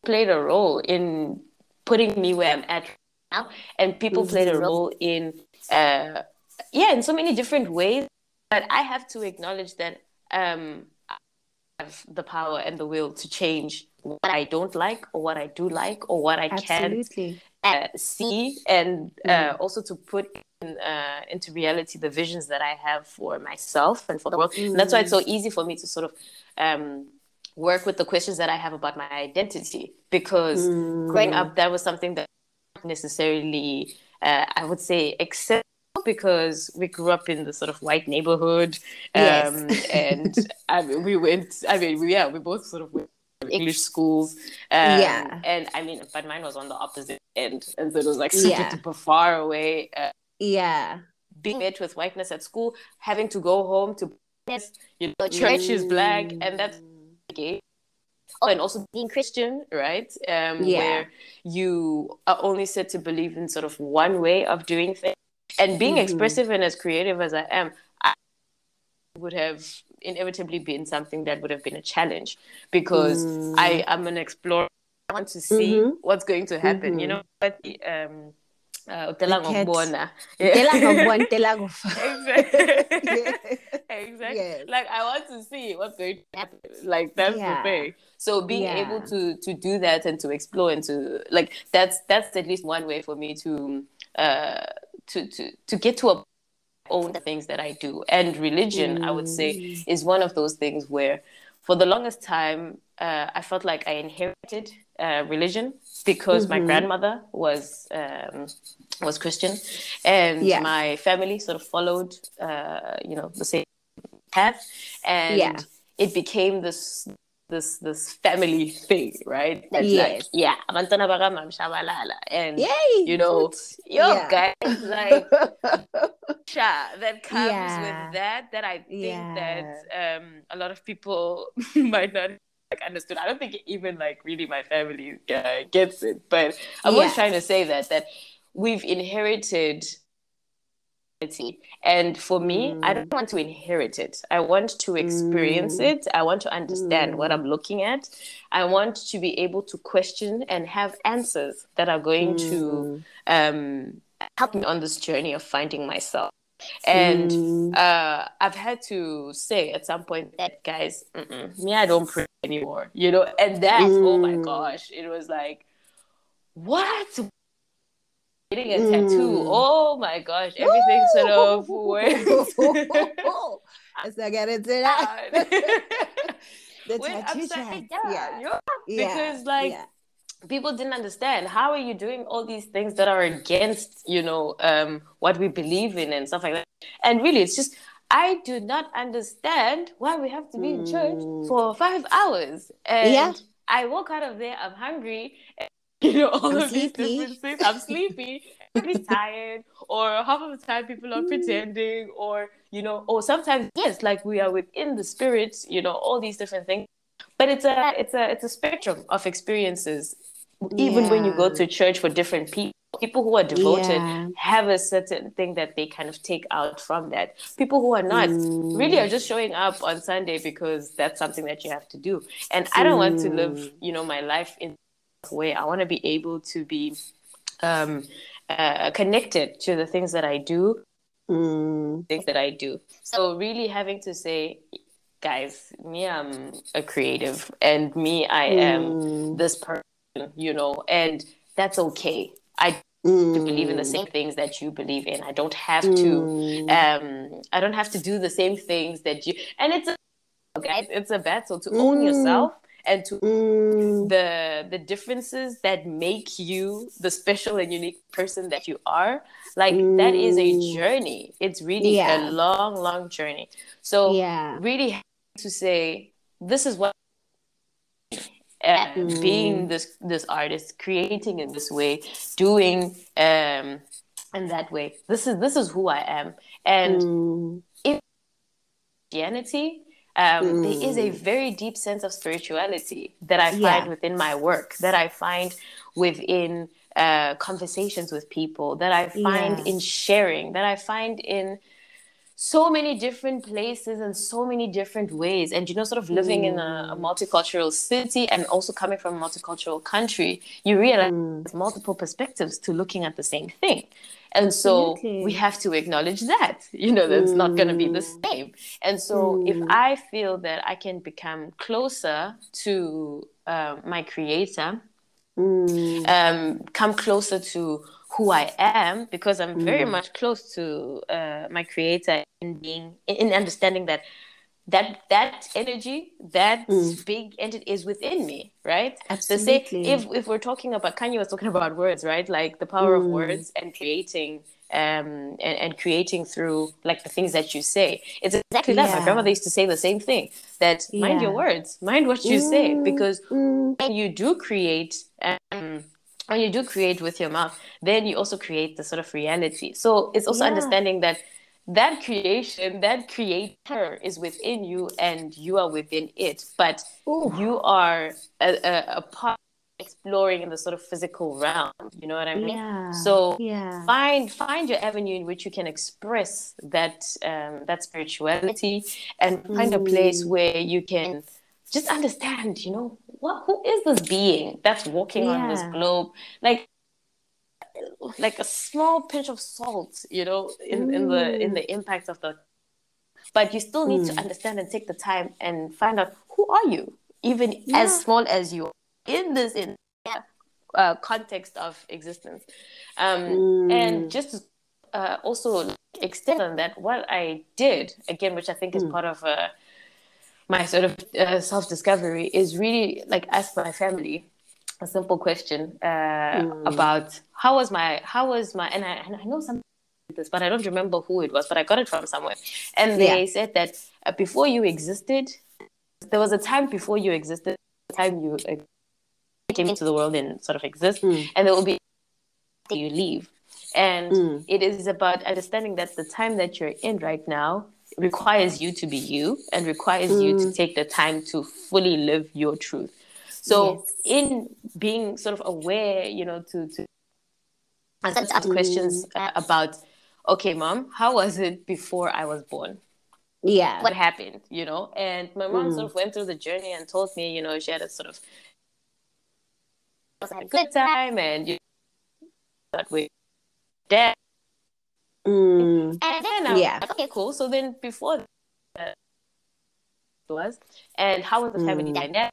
B: played a role in putting me where I'm at now, and people played a role in, uh, yeah, in so many different ways. But I have to acknowledge that um, I have the power and the will to change what I don't like or what I do like or what I
A: Absolutely.
B: can uh, see and uh,
A: Mm.
B: also to put in, uh, into reality the visions that I have for myself and for the world. And that's why it's so
A: Mm.
B: easy for me to sort of um, work with the questions that I have about my identity because growing
A: Mm.
B: up, that was something that necessarily, uh, I would say, acceptable because we grew up in the sort of white neighborhood.
A: Yes.
B: Um, and I mean, we went, I mean, we, yeah, we both sort of went English schools. Um,
A: Yeah.
B: And I mean, but mine was on the opposite end. And so it was like super,
A: Yeah.
B: far away. Uh,
A: Yeah.
B: being met with whiteness at school, having to go home to, you know, church is black, and that's gay. Oh, and also being Christian, right? Um,
A: Yeah.
B: Where you are only said to believe in sort of one way of doing things. And being
A: Mhm.
B: expressive and as creative as I am, I would have inevitably been something that would have been a challenge because
A: Mm.
B: I am an explorer. I want to see
A: Mhm.
B: what's going to happen. You
A: Mhm.
B: know, but um, uh, utela
A: The
B: ngokubona.
A: Tela ngokubona,
B: exactly. exactly.
A: Yes.
B: Like I want to see what's going to happen. Like that's
A: Yeah.
B: the thing. So being
A: Yeah.
B: able to to do that and to explore and to like that's that's at least one way for me to uh to to to get to a own the things that I do. And religion, I would say,
A: Mm.
B: is one of those things where for the longest time uh, I felt like I inherited uh, religion because my
A: Mhm.
B: grandmother was um, was Christian, and
A: Yeah.
B: my family sort of followed uh, you know the same path, and
A: Yeah.
B: it became this this this family thing, right? That's like yeah, abantwana baka Mam Tshabalala, and
A: Yay!
B: you know, yo
A: Yeah.
B: guys, like sure, that comes
A: Yeah.
B: with that that I think
A: Yeah.
B: that um a lot of people might not like understood. I don't think even like really my family uh, gets it, but I'm always trying to say that that we've inherited and for me, I don't want to inherit it. I want to experience
A: Mm.
B: it. I want to understand what I'm looking at. I want to be able to question and have answers that are going to um, help me on this journey of finding myself. And
A: Mm.
B: uh, I've had to say at some point that, guys, me, I don't pray anymore, you know? And that, oh my
A: Mm.
B: gosh, it was like, what? Getting a tattoo.
A: Mm.
B: Oh my gosh, everything sort of works.
A: As I get into that. the
B: Went
A: tattoo
B: down,
A: Yeah.
B: yeah.
A: yeah.
B: Because, like,
A: yeah.
B: people didn't understand how are you doing all these things that are against you know um, what we believe in and stuff like that and really it's just i do not understand why we have to be in church
A: Mm.
B: for five hours and
A: Yeah.
B: i walk out of there i'm hungry and, you know all
A: I'm
B: of these
A: sleepy.
B: different things i'm sleepy i'm tired or half of the time people are pretending or you know or sometimes yes like we are within the spirit you know all these different things but it's a it's a it's a spectrum of experiences even when you go to church for different people people who are devoted
A: Yeah.
B: have a certain thing that they kind of take out from that people who are not
A: Mm.
B: really are just showing up on sunday because that's something that you have to do and i don't want to live
A: Mm.
B: you know my life in way i want to be able to be um uh, connected to the things that i do
A: Mm.
B: things that I do. So really having to say, guys, me, I'm a creative, and me, I am
A: Mm.
B: this person, you know, and that's okay. I believe in the
A: Mm.
B: same things that you believe in. I don't have to.
A: Mm.
B: Um, I don't have to do the same things that you. And it's a, guys, it's a battle to own
A: Mm.
B: yourself and to
A: Mm.
B: the the differences that make you the special and unique person that you are like that is a
A: Mm.
B: journey it's really
A: Yeah.
B: a long long journey so
A: yeah.
B: really to say this is what uh,
A: Mm.
B: being this this artist creating in this way doing um in that way this is this is who i am and
A: Mm.
B: Christianity, um, there is a
A: Mm.
B: very deep sense of spirituality that I find
A: Yeah.
B: within my work, that I find within uh, conversations with people, that I find
A: Yeah.
B: in sharing, that I find in so many different places and so many different ways. And, you know, sort of living in a, a
A: Mm.
B: multicultural city and also coming from a multicultural country, you realize
A: Mm.
B: multiple perspectives to looking at the same thing. And so we have to acknowledge that, you know, that's not going to be the
A: Mm.
B: same. And so if
A: Mm.
B: I feel that I can become closer to uh, my creator,
A: Mm.
B: um, come closer to who I am because I'm very
A: Mm.
B: much close to uh, my creator in being in, in understanding that that that energy, that
A: Mm.
B: big entity is within me, right? The
A: Absolutely.
B: if if we're talking about Kanye was talking about words, right? Like the power of
A: Mm.
B: words and creating um and, and creating through like the things that you say. It's exactly that. My grandmother used to say the same thing that mind your words, mind what you say,
A: Mm.
B: because
A: Mm.
B: when you do create um, when you do create with your mouth then you also create the sort of reality so it's also
A: Yeah.
B: understanding that that creation that creator is within you and you are within it but
A: Ooh.
B: you are a, a, a part exploring in the sort of physical realm you know what i mean
A: Yeah.
B: so
A: yeah.
B: find find your avenue in which you can express that um, that spirituality and find a place
A: Mm.
B: where you can just understand you know what who is this being that's walking on this globe like like a small pinch of salt you know in, in the in the impact of the but you still need
A: Mm.
B: to understand and take the time and find out who are you even
A: Yeah.
B: as small as you are in this in uh, context of existence um,
A: Mm.
B: and just uh, also extend on that what i did again which i think is
A: Mm.
B: part of uh, my sort of uh, self-discovery is really like ask my family a simple question uh,
A: Mm.
B: about how was my how was my and i, and I know some this but i don't remember who it was but i got it from somewhere and they
A: Yeah.
B: said that uh, before you existed there was a time before you existed time you uh, came into the world and sort of exist
A: Mm.
B: and there will be you leave and
A: Mm.
B: it is about understanding that the time that you're in right now requires you to be you and requires you to
A: Mm.
B: take the time to fully live your truth so
A: Yes.
B: in being sort of aware you know to to I started to ask questions uh, about okay mom how was it before i was born
A: Yeah.
B: what happened, you know? And my mom
A: Mm.
B: sort of went through the journey and told me, you know, she had a sort of had a good time and you know, that way dad.
A: Mm.
B: And then I was
A: Yeah.
B: like, okay, cool. So then before that was, and how was the family
A: Mm.
B: dynamic?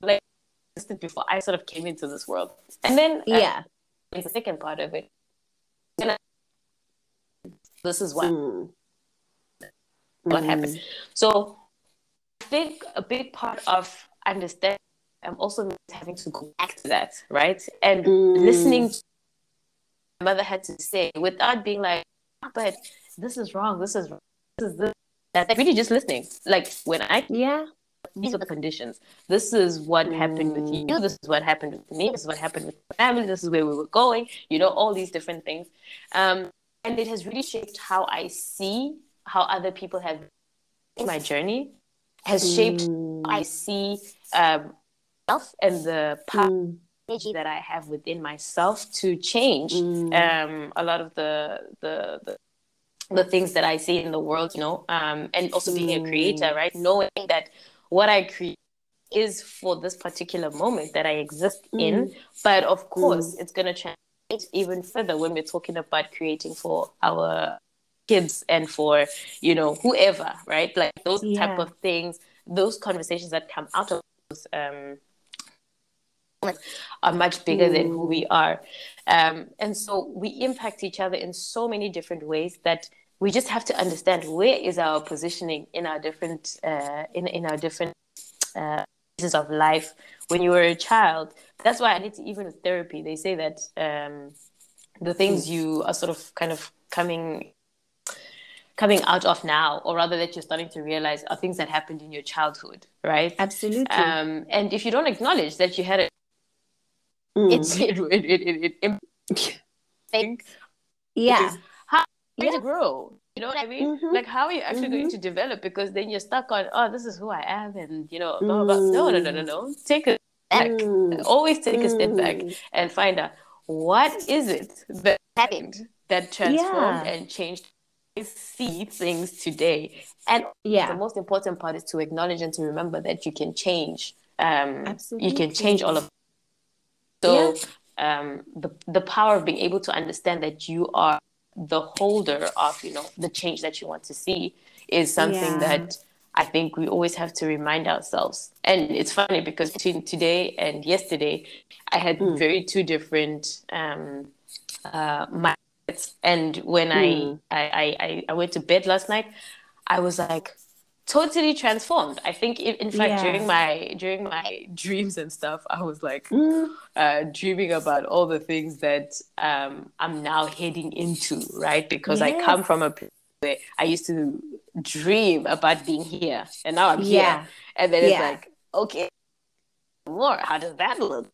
B: Like existed before I sort of came into this world. And then uh,
A: Yeah.
B: is the second part of it. I- This is what
A: Mm.
B: what
A: Mm.
B: happened. So I think a big part of understanding I'm also having to go back to that, right? And
A: Mm.
B: listening to what my mother had to say without being like, "Ah, but this is wrong, this is wrong, this is this. That's like really just listening. Like when I
A: Yeah.
B: these are the conditions. This is what happened with
A: Mm.
B: you. This is what happened with me. This is what happened with my family. This is where we were going. You know, all these different things. Um, and it has really shaped how I see how other people have in my journey. Has shaped
A: Mm.
B: how I see um, myself and the power
A: Mm.
B: Energy that I have within myself to change
A: Mm.
B: um, a lot of the, the the the things that I see in the world, you know, um, and also being a creator, right? Knowing that what I create is for this particular moment that I exist in, but of course, it's gonna change even further when we're talking about creating for our kids and for you know whoever, right? Like those type of things, those conversations that come out of those um, are much bigger than who we are. Um, and so we impact each other in so many different ways that we just have to understand where is our positioning in our different uh, in, in our different uh, phases of life. When you were a child, that's why I need to even with therapy. They say that um, the things you are sort of kind of coming coming out of now, or rather that you're starting to realize, are things that happened in your childhood, right?
A: Absolutely.
B: Um, and if you don't acknowledge that you had a
A: Mm.
B: it's it it it, it, it think
A: yeah.
B: is how
A: Yeah.
B: to grow you know what i mean
A: Mhm.
B: like how are you actually going
A: Mhm.
B: to develop because then you're stuck on oh this is who i am and you know blah, blah, no no no no no take a back
A: Mm.
B: always take a step back
A: Mm.
B: and find out what is it that happened that transformed
A: Yeah.
B: and changed see things today and
A: yeah, the
B: most important part is to acknowledge and to remember that you can change um you can change all of so um, the the power of being able to understand that you are the holder of you know the change that you want to see is something
A: Yeah.
B: that I think we always have to remind ourselves. And it's funny because between today and yesterday, I had mm. very two different um, uh, mindsets. And when mm. I, I, I, I went to bed last night, I was like, totally transformed. I think, in fact, yeah. during my during my dreams and stuff, I was like mm. uh, dreaming about all the things that um, I'm now heading into, right? Because yes. I come from a place where I used to dream about being here, and now I'm yeah. here, and then it's like, okay, more. How does that look?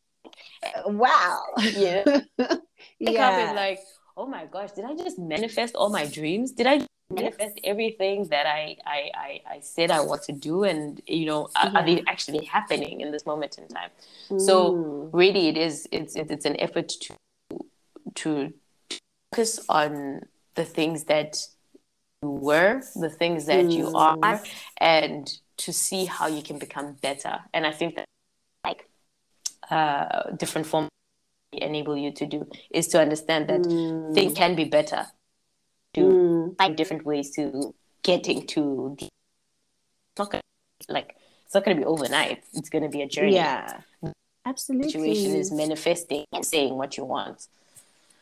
A: Wow.
B: Yeah. yeah. Like, oh my gosh, did I just manifest all my dreams? Did I manifest everything that I, I, I, I, said I want to do and you know yeah. are, they actually happening in this moment in time mm. so really it is it's it's an effort to to focus on the things that you were the things that mm. you are and to see how you can become better and I think that like uh, different forms enable you to do is to understand that mm. things can be better to find different ways to getting to the it's not gonna, like it's not going to be overnight. It's going to be a journey.
A: Yeah. Absolutely.
B: Situation is manifesting and saying what you want.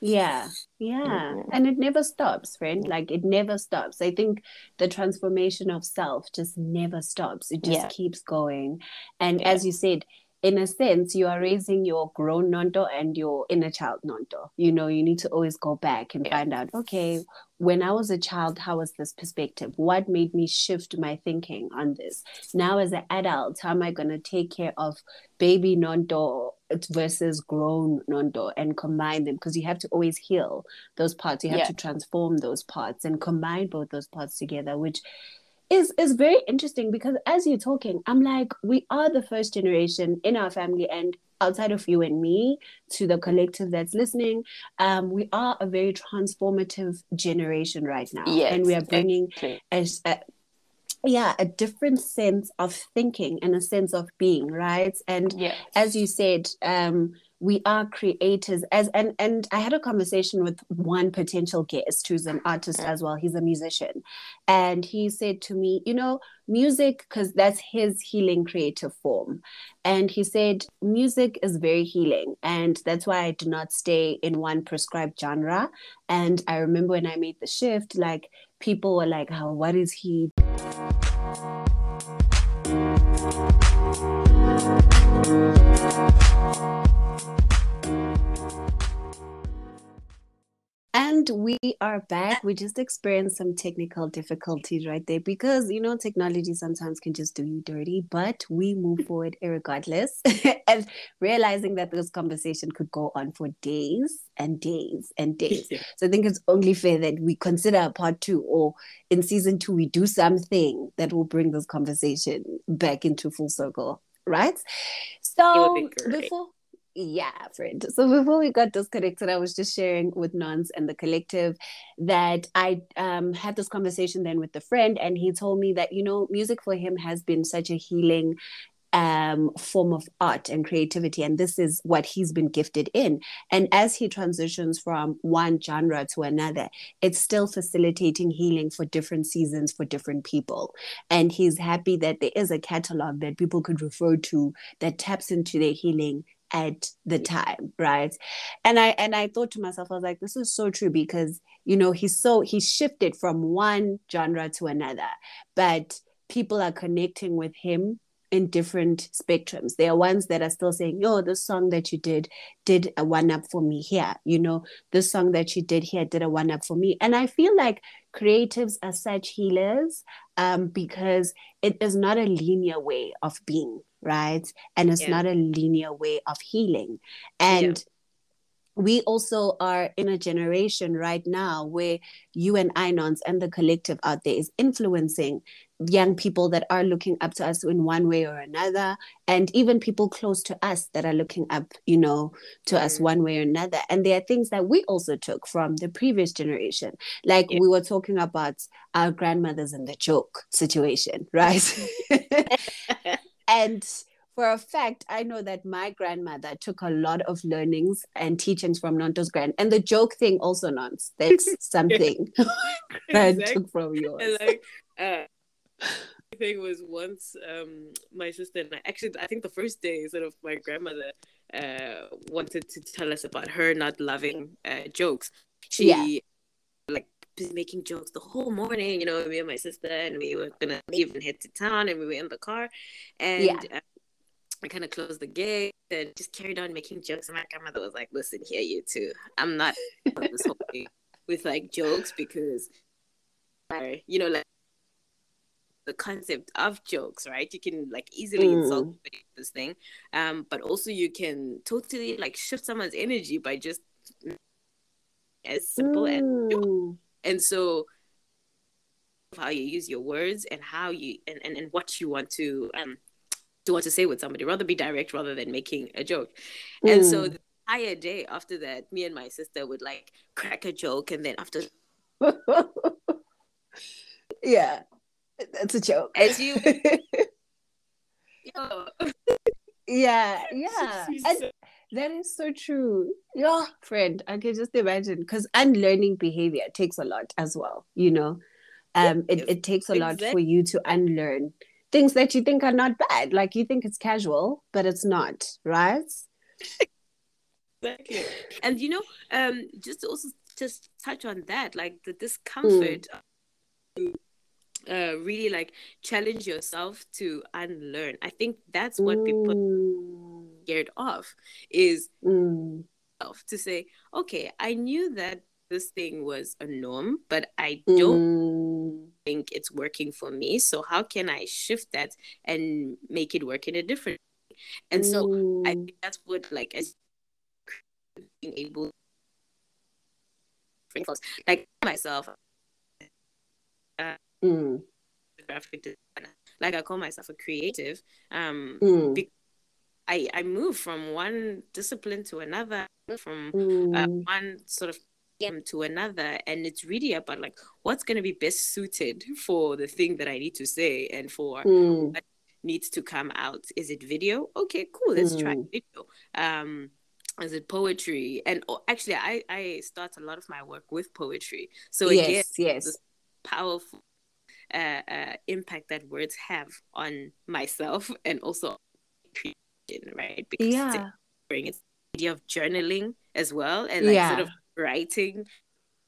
A: Yeah. Yeah. Mm-hmm. and it never stops friend like it never stops. I think the transformation of self just never stops. It just yeah. keeps going. And yeah. as you said in a sense, you are raising your grown nonto and your inner child nonto. You know, you need to always go back and find out, okay, when I was a child, how was this perspective? What made me shift my thinking on this? Now, as an adult, how am I going to take care of baby nonto versus grown nonto and combine them? Because you have to always heal those parts. You have yeah. to transform those parts and combine both those parts together, which is is very interesting because as you're talking, I'm like, we are the first generation in our family and outside of you and me to the collective that's listening um, we are a very transformative generation right now. Yes, and we are bringing a, a, yeah a different sense of thinking and a sense of being right? And yes. as you said um, we are creators as and and i had a conversation with one potential guest who's an artist mm. as well. He's a musician. And he said to me you know music because that's his healing creative form. And he said music is very healing. And that's why i do not stay in one prescribed genre. And i remember when i made the shift like people were like oh what is he And we are back. We just experienced some technical difficulties right there because, you know, technology sometimes can just do you dirty, but we move forward regardless and realizing that this conversation could go on for days and days and days. So I think it's only fair that we consider a part two or in season two, we do something that will bring this conversation back into full circle, right? So before yeah, friend. So before we got disconnected, I was just sharing with Nons and the collective that I um, had this conversation then with the friend, and he told me that, you know, music for him has been such a healing um, form of art and creativity. And this is what he's been gifted in. And as he transitions from one genre to another, it's still facilitating healing for different seasons for different people. And he's happy that there is a catalog that people could refer to that taps into their healing at the time right and i and i thought to myself i was like this is so true because you know he's so he shifted from one genre to another but people are connecting with him in different spectrums. There are ones that are still saying, "Oh, this song that you did did a one up for me here." You know, this song that you did here did a one up for me. And I feel like creatives are such healers um, because it is not a linear way of being right? And it's yeah. not a linear way of healing. And yeah we also are in a generation right now where you and Inons and the collective out there is influencing young people that are looking up to us in one way or another, and even people close to us that are looking up, you know, to mm-hmm. us one way or another. And there are things that we also took from the previous generation. Like yeah. we were talking about our grandmothers and the joke situation, right? and for a fact, I know that my grandmother took a lot of learnings and teachings from Nonto's grand. And the joke thing also, Nons, that's something that exactly. took from yours.
B: like, uh, thing was once um, my sister and I actually I think the first day sort of my grandmother uh, wanted to tell us about her not loving uh, jokes. She yeah. Been making jokes the whole morning. You know, me and my sister, and we were gonna leave and head to town, and we were in the car, and. Yeah. Uh, I kind of closed the gate and just carried on making jokes. And my grandmother was like, "Listen here, you two. I'm not this whole thing with like jokes because, you know, like the concept of jokes, right? You can like easily mm. insult this thing, um, but also you can totally like shift someone's energy by just as simple mm. as and so how you use your words and how you and, and, and what you want to um to want to say with somebody rather be direct rather than making a joke mm. and so mm. the entire day after that me and my sister would like crack a joke and then after
A: yeah that's a joke.
B: As you.
A: yeah, yeah. And that is so true. Yeah, friend, I can just imagine because unlearning behavior takes a lot as well, you know. Um, it, it takes a lot for you to unlearn things that you think are not bad. Like you think it's casual, but it's not, right?
B: exactly. And you know, um, just also just touch on that, like the discomfort mm uh, really like challenge yourself to unlearn. I think that's what mm. Scared of is mm. to say, okay, I knew that this thing was a norm, but I don't mm. think it's working for me. So how can I shift that and make it work in a different way? And so I mm. think that's what like as being able like myself uh, mm. graphic designer. Like I call myself a creative. Um, mm. be- I I move from one discipline to another, from uh, mm. uh, one sort of to another and it's really about like what's going to be best suited for the thing that i need to say and for mm. what needs to come out is it video okay cool let's mm. try video um is it poetry and oh, actually i i start a lot of my work with poetry so
A: yes again, yes
B: powerful uh, uh, impact that words have on myself and also creation, right?
A: Because yeah.
B: it's the idea of journaling as well and like yeah. sort of writing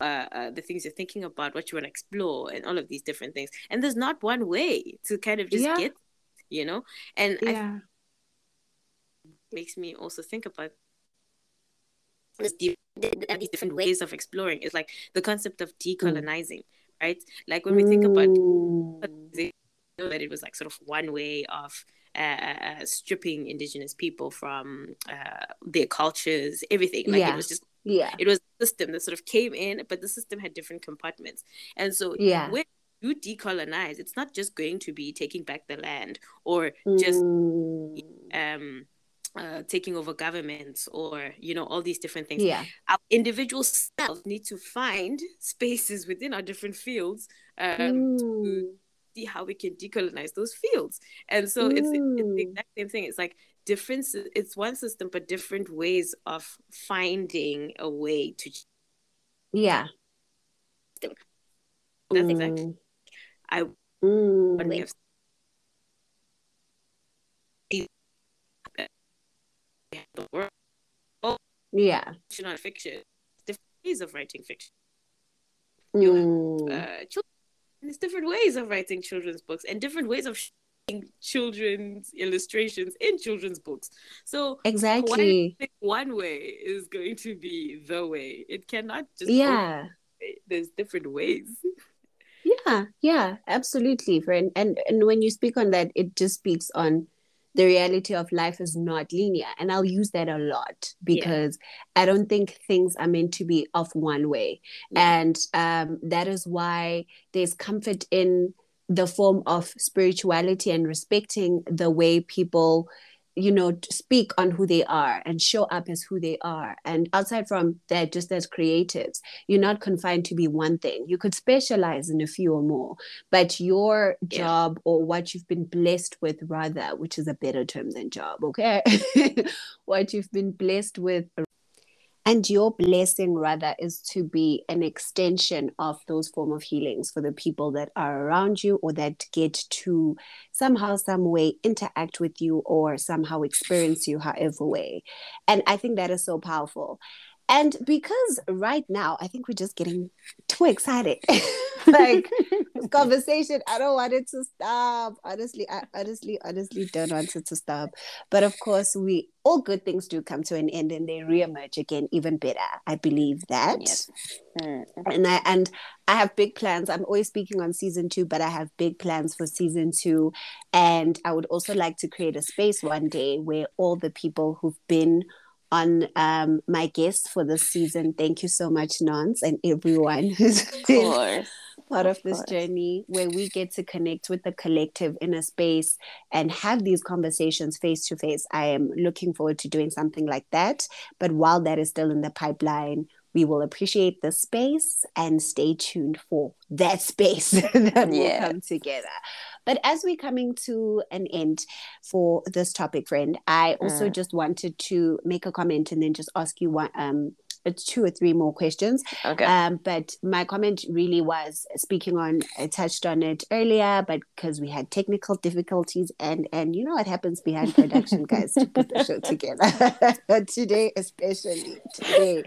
B: uh, uh, the things you're thinking about, what you want to explore, and all of these different things. And there's not one way to kind of just yeah. get, you know. And yeah. Makes me also think about this deep, these different ways of exploring. It's like the concept of decolonizing. Mm right? Like when we think about that it was like sort of one way of uh, stripping indigenous people from uh, their cultures, everything. Like yeah. it was just
A: yeah,
B: it was a system that sort of came in, but the system had different compartments, and so
A: yeah.
B: when you decolonize, it's not just going to be taking back the land or just mm. um uh, taking over governments or you know all these different things
A: yeah
B: our individual selves need to find spaces within our different fields um, mm. to see how we can decolonize those fields and so mm. it's, it's the exact same thing it's like different it's one system but different ways of finding a way to
A: yeah
B: that's mm. exactly i
A: mm
B: the world.
A: Yeah.
B: Fiction on fiction. Different ways of writing fiction. You mm. have uh, children. There's different ways of writing children's books and different ways of children's illustrations in children's books. So
A: exactly
B: one way is going to be the way. It cannot just
A: yeah.
B: There's different ways.
A: Yeah, yeah, absolutely, friend. And and when you speak on that, it just speaks on the reality of life is not linear. And I'll use that a lot because yeah. I don't think things are meant to be of one way. Yeah. And um, that is why there's comfort in the form of spirituality and respecting the way people you know speak on who they are and show up as who they are. And outside from that just as creatives you're not confined to be one thing. You could specialize in a few or more but your yeah. job or what you've been blessed with rather which is a better term than job okay? What you've been blessed with and your blessing rather is to be an extension of those form of healings for the people that are around you or that get to somehow some way interact with you or somehow experience you however way. And i think that is so powerful and because right now, I think we're just getting too excited. like conversation, I don't want it to stop. Honestly, I honestly, honestly don't want it to stop. But of course, we all good things do come to an end and they reemerge again even better. I believe that. Yes. Mm-hmm. And I and I have big plans. I'm always speaking on season two, but I have big plans for season two. And I would also like to create a space one day where all the people who've been on um, my guest for this season. Thank you so much, Nance, and everyone who's been part of, of this journey where we get to connect with the collective in a space and have these conversations face to face. I am looking forward to doing something like that. But while that is still in the pipeline, we will appreciate the space and stay tuned for that space that yeah. will come together. But as we're coming to an end for this topic, friend, I also mm. just wanted to make a comment and then just ask you one um two or three more questions. Okay. Um, but my comment really was speaking on. I touched on it earlier, but because we had technical difficulties, and and you know what happens behind production, guys, to put the show together. today, especially today.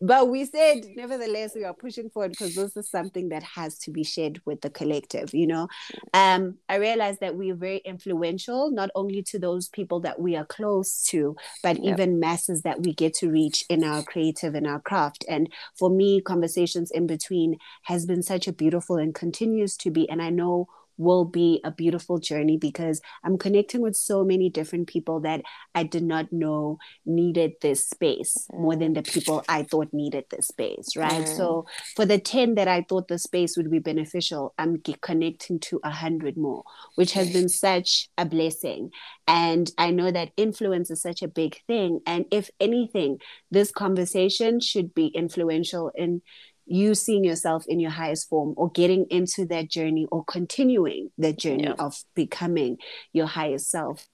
A: but we said, nevertheless, we are pushing forward because this is something that has to be shared with the collective. You know, um, I realized that we are very influential, not only to those people that we are close to, but yep. even masses that we get to reach in our creative creative in our craft. And for me, conversations in between has been such a beautiful and continues to be. And I know will be a beautiful journey because I'm connecting with so many different people that I did not know needed this space more than the people I thought needed this space, right? Mm. So for the 10 that I thought the space would be beneficial, I'm connecting to a hundred more, which has been such a blessing. And I know that influence is such a big thing. And if anything, this conversation should be influential in you seeing yourself in your highest form or getting into that journey or continuing the journey yeah. of becoming your highest self.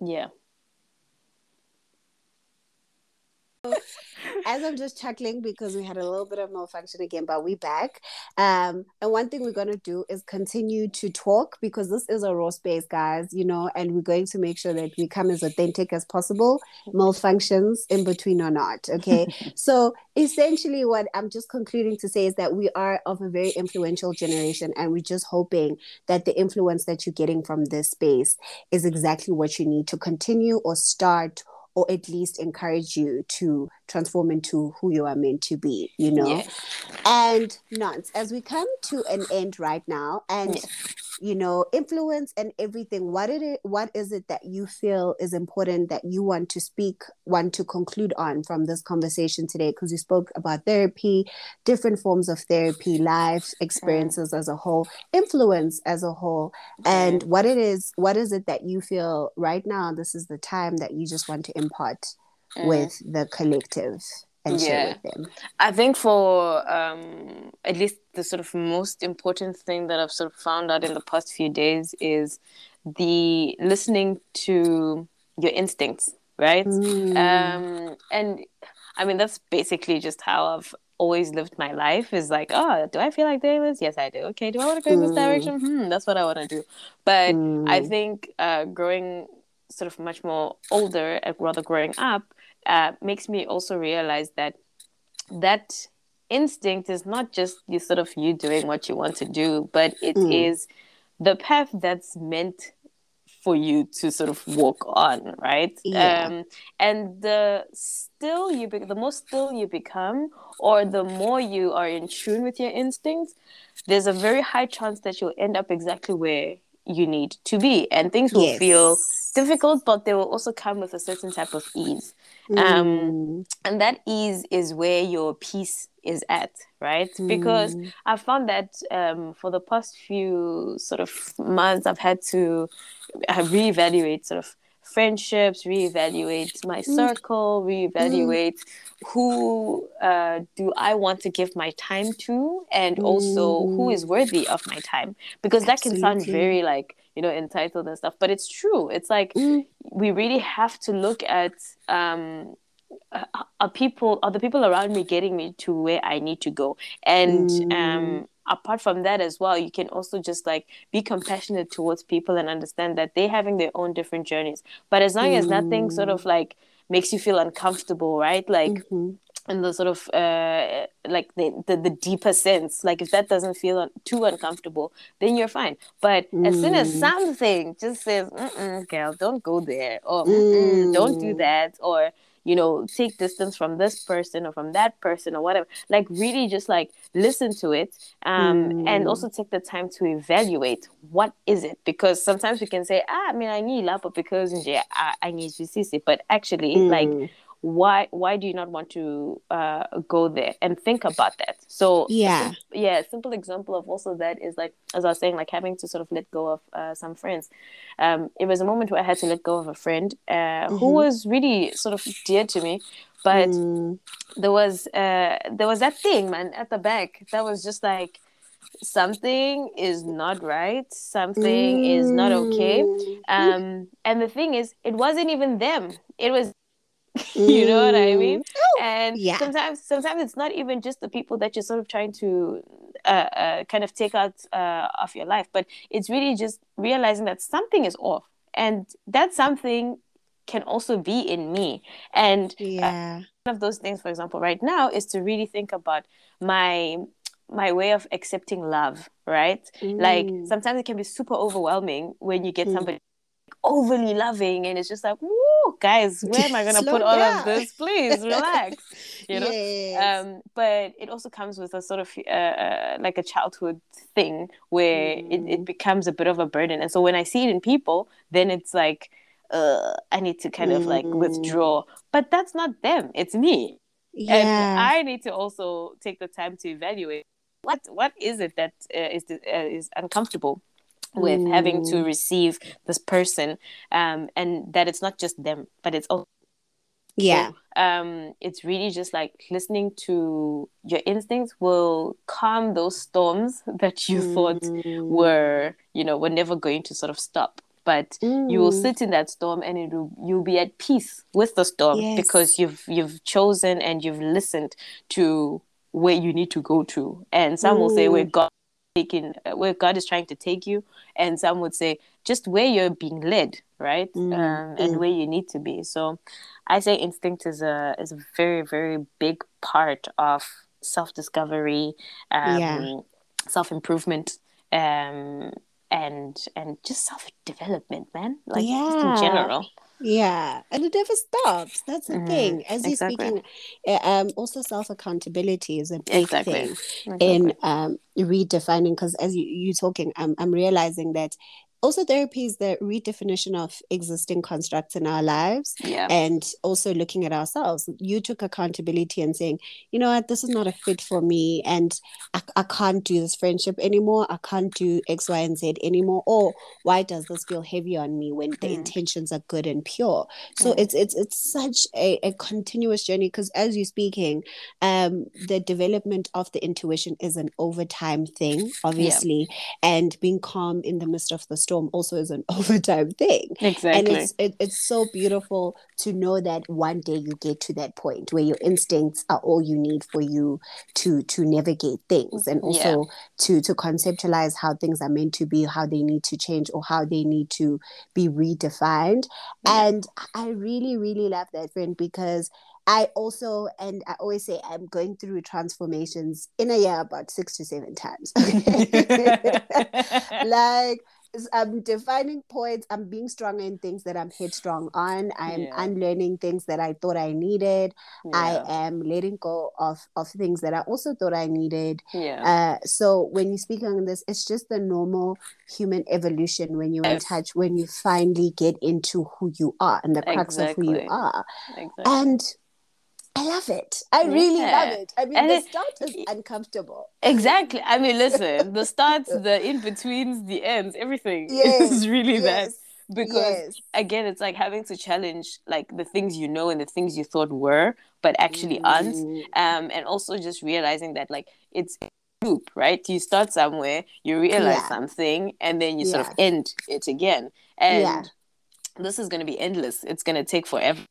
B: Yeah.
A: As I'm just chuckling because we had a little bit of malfunction again, but we back. Um, and one thing we're gonna do is continue to talk because this is a raw space, guys, you know, and we're going to make sure that we come as authentic as possible, malfunctions in between or not. Okay. so essentially what I'm just concluding to say is that we are of a very influential generation and we're just hoping that the influence that you're getting from this space is exactly what you need to continue or start or at least encourage you to transform into who you are meant to be, you know? And Nance, as we come to an end right now, and. You know, influence and everything, what it what is it that you feel is important that you want to speak, want to conclude on from this conversation today? Because you spoke about therapy, different forms of therapy, life experiences as a whole, influence as a whole, and what it is, what is it that you feel right now? This is the time that you just want to impart mm. with the collective and yeah. share with them?
B: I think for um, at least the sort of most important thing that I've sort of found out in the past few days is the listening to your instincts, right? Mm. Um, and I mean, that's basically just how I've always lived my life is like, oh, do I feel like doing this? Yes, I do. Okay, do I want to go in this mm. direction? Hmm, that's what I want to do. But mm. I think uh, growing sort of much more older, and rather growing up, uh, makes me also realize that that instinct is not just you sort of you doing what you want to do, but it mm. is the path that's meant for you to sort of walk on, right? Yeah. Um, and the still you be- the more still you become, or the more you are in tune with your instincts, there's a very high chance that you'll end up exactly where you need to be, and things will yes. feel difficult, but they will also come with a certain type of ease. Um, mm. Um, and that ease is where your peace is at, right? Mm. Because I found that um, for the past few sort of months, I've had to reevaluate sort of friendships, reevaluate my mm. circle, reevaluate mm. who uh, do I want to give my time to, and also who is worthy of my time. Because that Absolutely. can sound very like you know entitled and stuff, but it's true. It's like mm. we really have to look at um, uh, are people are the people around me getting me to where I need to go? And um, mm. um, apart from that as well, you can also just like be compassionate towards people and understand that they're having their own different journeys. But as long mm. as nothing sort of like makes you feel uncomfortable, right? Like. Mm-hmm in the sort of uh, like the, the, the deeper sense like if that doesn't feel un- too uncomfortable then you're fine but mm. as soon as mm. something just says girl don't go there or mm. don't do that or you know take distance from this person or from that person or whatever like really just like listen to it um, mm. and also take the time to evaluate what is it because sometimes we can say ah i mean i need love but because yeah, I, I need to see it but actually mm. like why why do you not want to uh, go there and think about that so
A: yeah
B: yeah simple example of also that is like as i was saying like having to sort of let go of uh, some friends um, it was a moment where i had to let go of a friend uh, mm-hmm. who was really sort of dear to me but mm. there was uh, there was that thing man at the back that was just like something is not right something mm. is not okay mm. um, and the thing is it wasn't even them it was you know what I mean?
A: Oh,
B: and
A: yeah.
B: sometimes, sometimes it's not even just the people that you're sort of trying to uh, uh, kind of take out uh, of your life, but it's really just realizing that something is off, and that something can also be in me. And
A: uh, yeah,
B: one of those things, for example, right now is to really think about my my way of accepting love right mm. like sometimes it can be super overwhelming when you get mm. Overly loving and it's just like whoa guys where am i going to put all of this please relax you know yes. um but it also comes with a sort of uh, uh, like a childhood thing where mm. it, it mm. becomes a bit of a burden and so when i see it in people then it's like uh, i need to kind mm. of like mm. withdraw but that's not them it's me
A: yeah.
B: and i need to also take the time to evaluate what what is it that uh, is uh, is uncomfortable with mm. having to mm. receive this person um, and that it's not just them but it's also
A: yeah
B: um, it's really just like listening to your instincts will calm those storms that you mm. thought were you know were never going to sort of stop but mm. you will mm. sit in that storm and it will, you'll be at peace with the storm yes. because you've you've chosen and you've listened to where you need to go to and some mm. will say where god taking uh, where God is trying to take you, and some would say just where you're being led, right, mm, um, and mm. where you need to be. So, I say instinct is a is a very very big part of self discovery, um, yeah. self improvement, um, and and just self development, man. Like yeah. in general.
A: Yeah, and it never stops. That's the mm, thing. As you're speaking, uh, um, also self accountability is a big exactly. thing exactly. in um, redefining. Because as you you talking, I'm I'm realizing that also therapy is the redefinition of existing constructs in our lives
B: yeah.
A: and also looking at ourselves you took accountability and saying you know what this is not a fit for me and I, I can't do this friendship anymore i can't do x y and z anymore or why does this feel heavy on me when the mm. intentions are good and pure so mm. it's it's it's such a, a continuous journey because as you're speaking um the development of the intuition is an overtime thing obviously yeah. and being calm in the midst of the storm storm also is an overtime thing.
B: Exactly.
A: And it's it, it's so beautiful to know that one day you get to that point where your instincts are all you need for you to to navigate things and also yeah. to to conceptualize how things are meant to be, how they need to change or how they need to be redefined. Yeah. And I really, really love that friend because I also, and I always say I'm going through transformations in a year about six to seven times. like I'm defining points. I'm being stronger in things that I'm headstrong on. I'm yeah. unlearning things that I thought I needed. Yeah. I am letting go of of things that I also thought I needed.
B: Yeah.
A: Uh, so when you speak on this, it's just the normal human evolution when you're in touch, when you finally get into who you are and the crux exactly. of who you are. Exactly. And I love it. I yeah. really love it. I mean, and the start is uncomfortable.
B: Exactly. I mean, listen, the starts, the in betweens, the ends, everything yes. is really yes. that. Because yes. again, it's like having to challenge like the things you know and the things you thought were, but actually mm. aren't. Um, and also just realizing that like it's loop, right? You start somewhere, you realize yeah. something, and then you yeah. sort of end it again. And this is going to be endless. It's going to take forever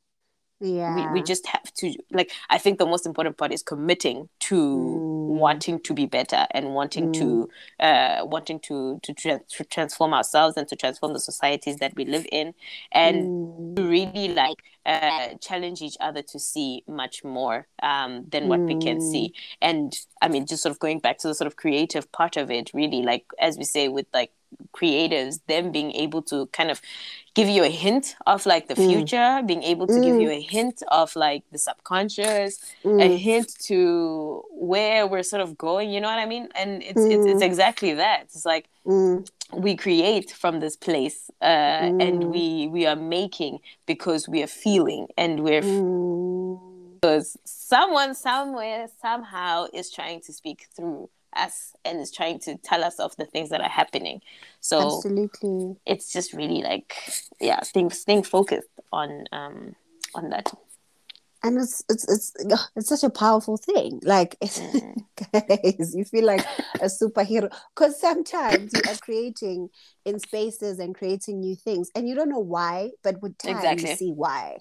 A: yeah
B: we, we just have to like i think the most important part is committing to mm. wanting to be better and wanting mm. to uh wanting to to, tra- to, transform ourselves and to transform the societies that we live in and mm. to really like uh, challenge each other to see much more um, than what we can see mm. and i mean just sort of going back to the sort of creative part of it really like as we say with like creators them being able to kind of give you a hint of like the mm. future mm. being able to mm. give you a hint of like the subconscious mm. a hint to where we're sort of going you know what i mean and it's it's, it's mm. exactly that it's like mm. we create from this place uh, and we we are making because we are feeling and we're because someone somewhere somehow is trying to speak through us and is trying to tell us of the things that are happening. So
A: absolutely,
B: it's just really like yeah, staying staying focused on um on that.
A: And it's it's it's it's such a powerful thing. Like, mm. guys, you feel like a superhero because sometimes you are creating in spaces and creating new things, and you don't know why, but with time exactly. you see why,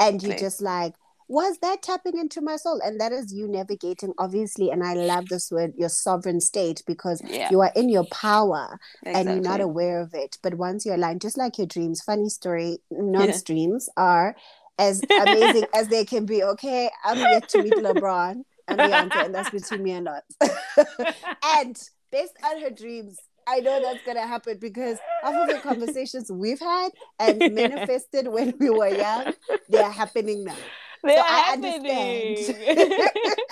A: and you just like, was that tapping into my soul and that is you navigating obviously and i love this word your sovereign state because yeah. you are in your power exactly. and you're not aware of it but once you're aligned just like your dreams funny story non's yeah. dreams are as amazing as they can be okay i'm yet to meet lebron and Beyonce, and that's between me and us and based on her dreams I know that's gonna happen because half of the conversations we've had and manifested when we were young, they are happening now.
B: They're so happening.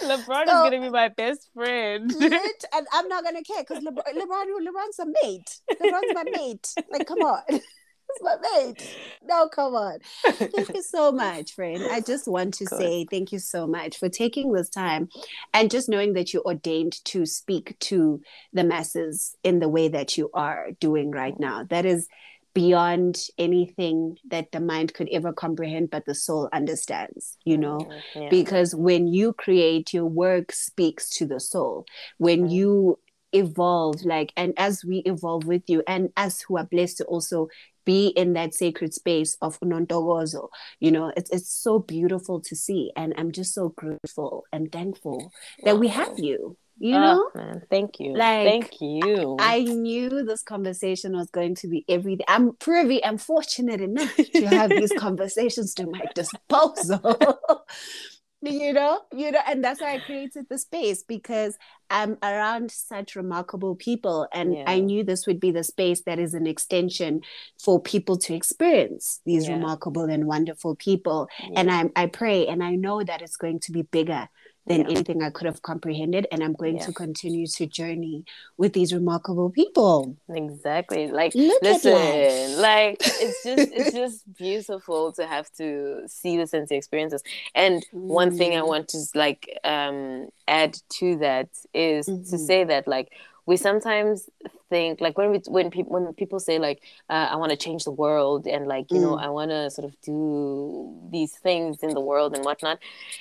B: LeBron so, is gonna be my best friend.
A: and I'm not gonna care because LeBron, LeBron, LeBron's a mate. LeBron's my mate. Like, come on. It's my mate. No, come on. Thank you so much, friend. I just want to say thank you so much for taking this time and just knowing that you're ordained to speak to the masses in the way that you are doing right now. That is beyond anything that the mind could ever comprehend, but the soul understands, you know? Mm-hmm. Yeah. Because when you create, your work speaks to the soul. When mm-hmm. you evolve, like, and as we evolve with you, and as who are blessed to also be in that sacred space of Unontokozo, you know, it's, it's so beautiful to see. And I'm just so grateful and thankful that we have you you know
B: oh, man, thank you like thank you
A: i knew this conversation was going to be every day i'm privy i'm fortunate enough to have these conversations to my disposal you know you know and that's why i created the space because i'm around such remarkable people and yeah. i knew this would be the space that is an extension for people to experience these yeah. remarkable and wonderful people yeah. and i i pray and i know that it's going to be bigger than yeah. anything I could have comprehended. And I'm going to continue to journey with these remarkable people.
B: Exactly. Like Look listen, like it's just it's just beautiful to have to see the sense experiences. And mm. one thing I mm. want to like um add to that is mm-hmm. to say that like we sometimes think like when we when people when people say like uh, I want to change the world and like you mm. know I want to sort of do these things in the world and whatnot,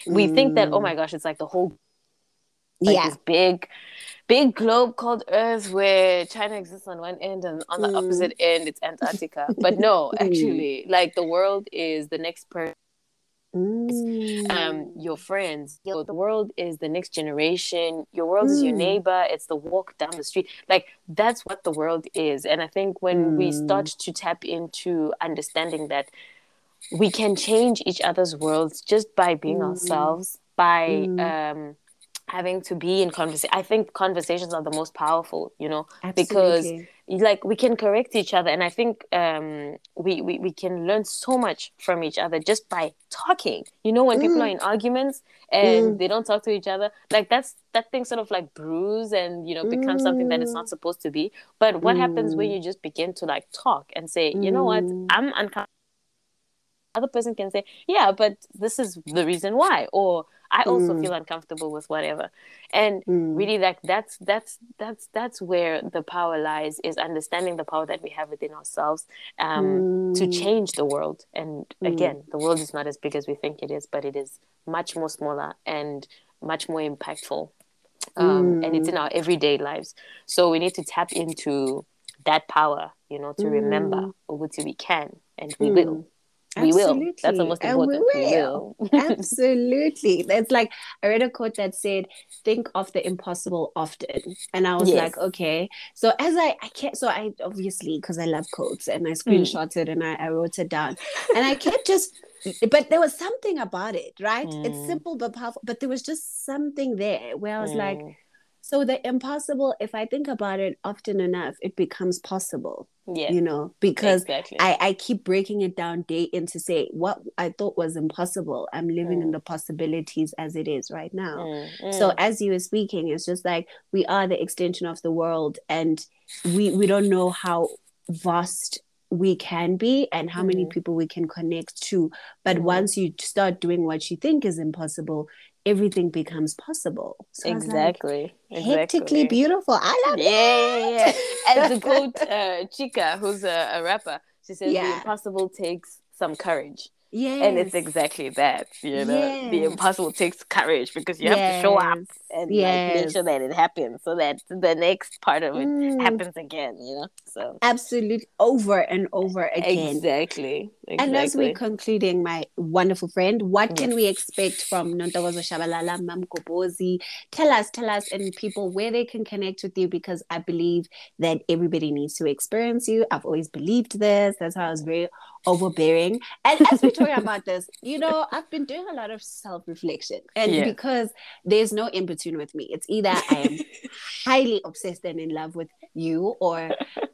B: mm. we think that oh my mm. gosh it's like the whole like yeah. this big big globe called Earth where China exists on one end and on the mm. opposite end it's Antarctica. but no, mm. actually, like the world is the next person Mm. Um, your friends, your, the world is the next generation. Your world mm. is your mm. neighbor. It's the walk down the street. Like that's what the world is. And I think when mm. we start to tap into understanding that we can change each other's worlds just by being mm. ourselves, by mm. um, having to be in conversation. I think conversations are the most powerful, you know, Absolutely. because like we can correct each other and i think um, we, we we can learn so much from each other just by talking you know when mm. people are in arguments and mm. they don't talk to each other like that's that thing sort of like bruise and you know becomes mm. something that it's not mm. supposed to be but what happens when mm. you just begin to like talk and say you know what mm. i'm uncomfortable other person can say yeah but this is the reason why or I also mm. feel uncomfortable with whatever. And mm. really like that's that's that's that's where the power lies is understanding the power that we have within ourselves um, mm. to change the world. And mm. again, the world is not as big as we think it is, but it is much more smaller and much more impactful. Um, and it's in mm. our everyday lives. So we need to tap into that power, you know, to remember mm. Ubuti we can and we will. We will. That's the most important.
A: And we will. We will. Absolutely. That's like I read a quote that said, "Think of the impossible often," and I was yes. like, okay. So as I I kept so I obviously because I love quotes and I mm. screenshot mm. it and I, I wrote it down and I kept just but there was something about it, right? Mm. It's simple but powerful, but there was just something there where I was mm. like, so the impossible, if I think about it often enough, it becomes possible. Yeah. You know, because exactly. I, I keep breaking it down day in to say what I thought was impossible. I'm living mm. in the possibilities as it is right now. Mm, mm. So as you were speaking, it's just like we are the extension of the world and we we don't know how vast we can be and how many mm. people we can connect to. But mm. once you start doing what you think is impossible, everything becomes possible.
B: So exactly.
A: Like, Hectically beautiful. I love
B: yeah, it. Yeah, yeah. And to quote uh, Chika, who's a, a rapper, she says yeah. the impossible takes some courage. Yeah. And it's exactly that, you know. Yes. The impossible takes courage because you yes. have to show up and yes. like, make sure that it happens so that the next part of it mm. happens again, you know. So
A: absolutely over and over again.
B: Exactly. exactly.
A: And as we're concluding, my wonderful friend, what can we expect from Nontokozo Tshabalala, Mam Kopozi? Tell us, tell us, and people where they can connect with you because I believe that everybody needs to experience you. I've always believed this. That's how I was very overbearing. And as we're talking about this, you know, I've been doing a lot of self reflection. And yeah. because there's no in with me, it's either I am highly obsessed and in love with you or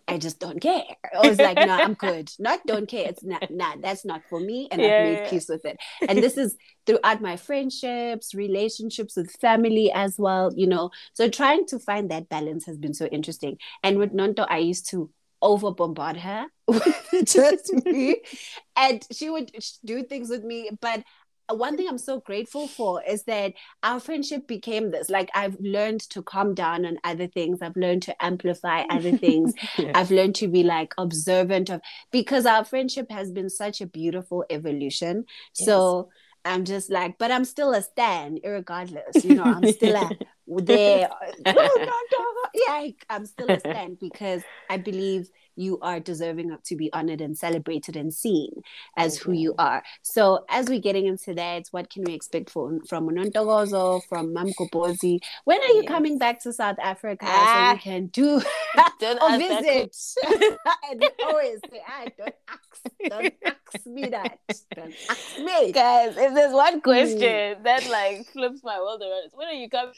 A: I just don't care. Or it's like, no, I'm good. Not don't care. It's not, nah, that's not for me. And yeah, I've made yeah. peace with it. And this is throughout my friendships, relationships with family as well, you know. So trying to find that balance has been so interesting. And with Nonto, I used to over bombard her with just me. And she would do things with me. But one thing I'm so grateful for is that our friendship became this. Like I've learned to calm down on other things. I've learned to amplify other things. yeah. I've learned to be like observant of because our friendship has been such a beautiful evolution. Yes. So I'm just like, but I'm still a stan, regardless. You know, I'm still a there. yeah, I'm still a stan because I believe you are deserving of to be honored and celebrated and seen as who you are. So as we're getting into that, what can we expect from from Unontokozo, from Mam Kopozi? When are you yes. coming back to South Africa ah, so we can do a visit? and always say, ah, don't ask, don't ask me that. Don't ask me.
B: Guys, if there's one question mm. that like flips my world around, when are you coming?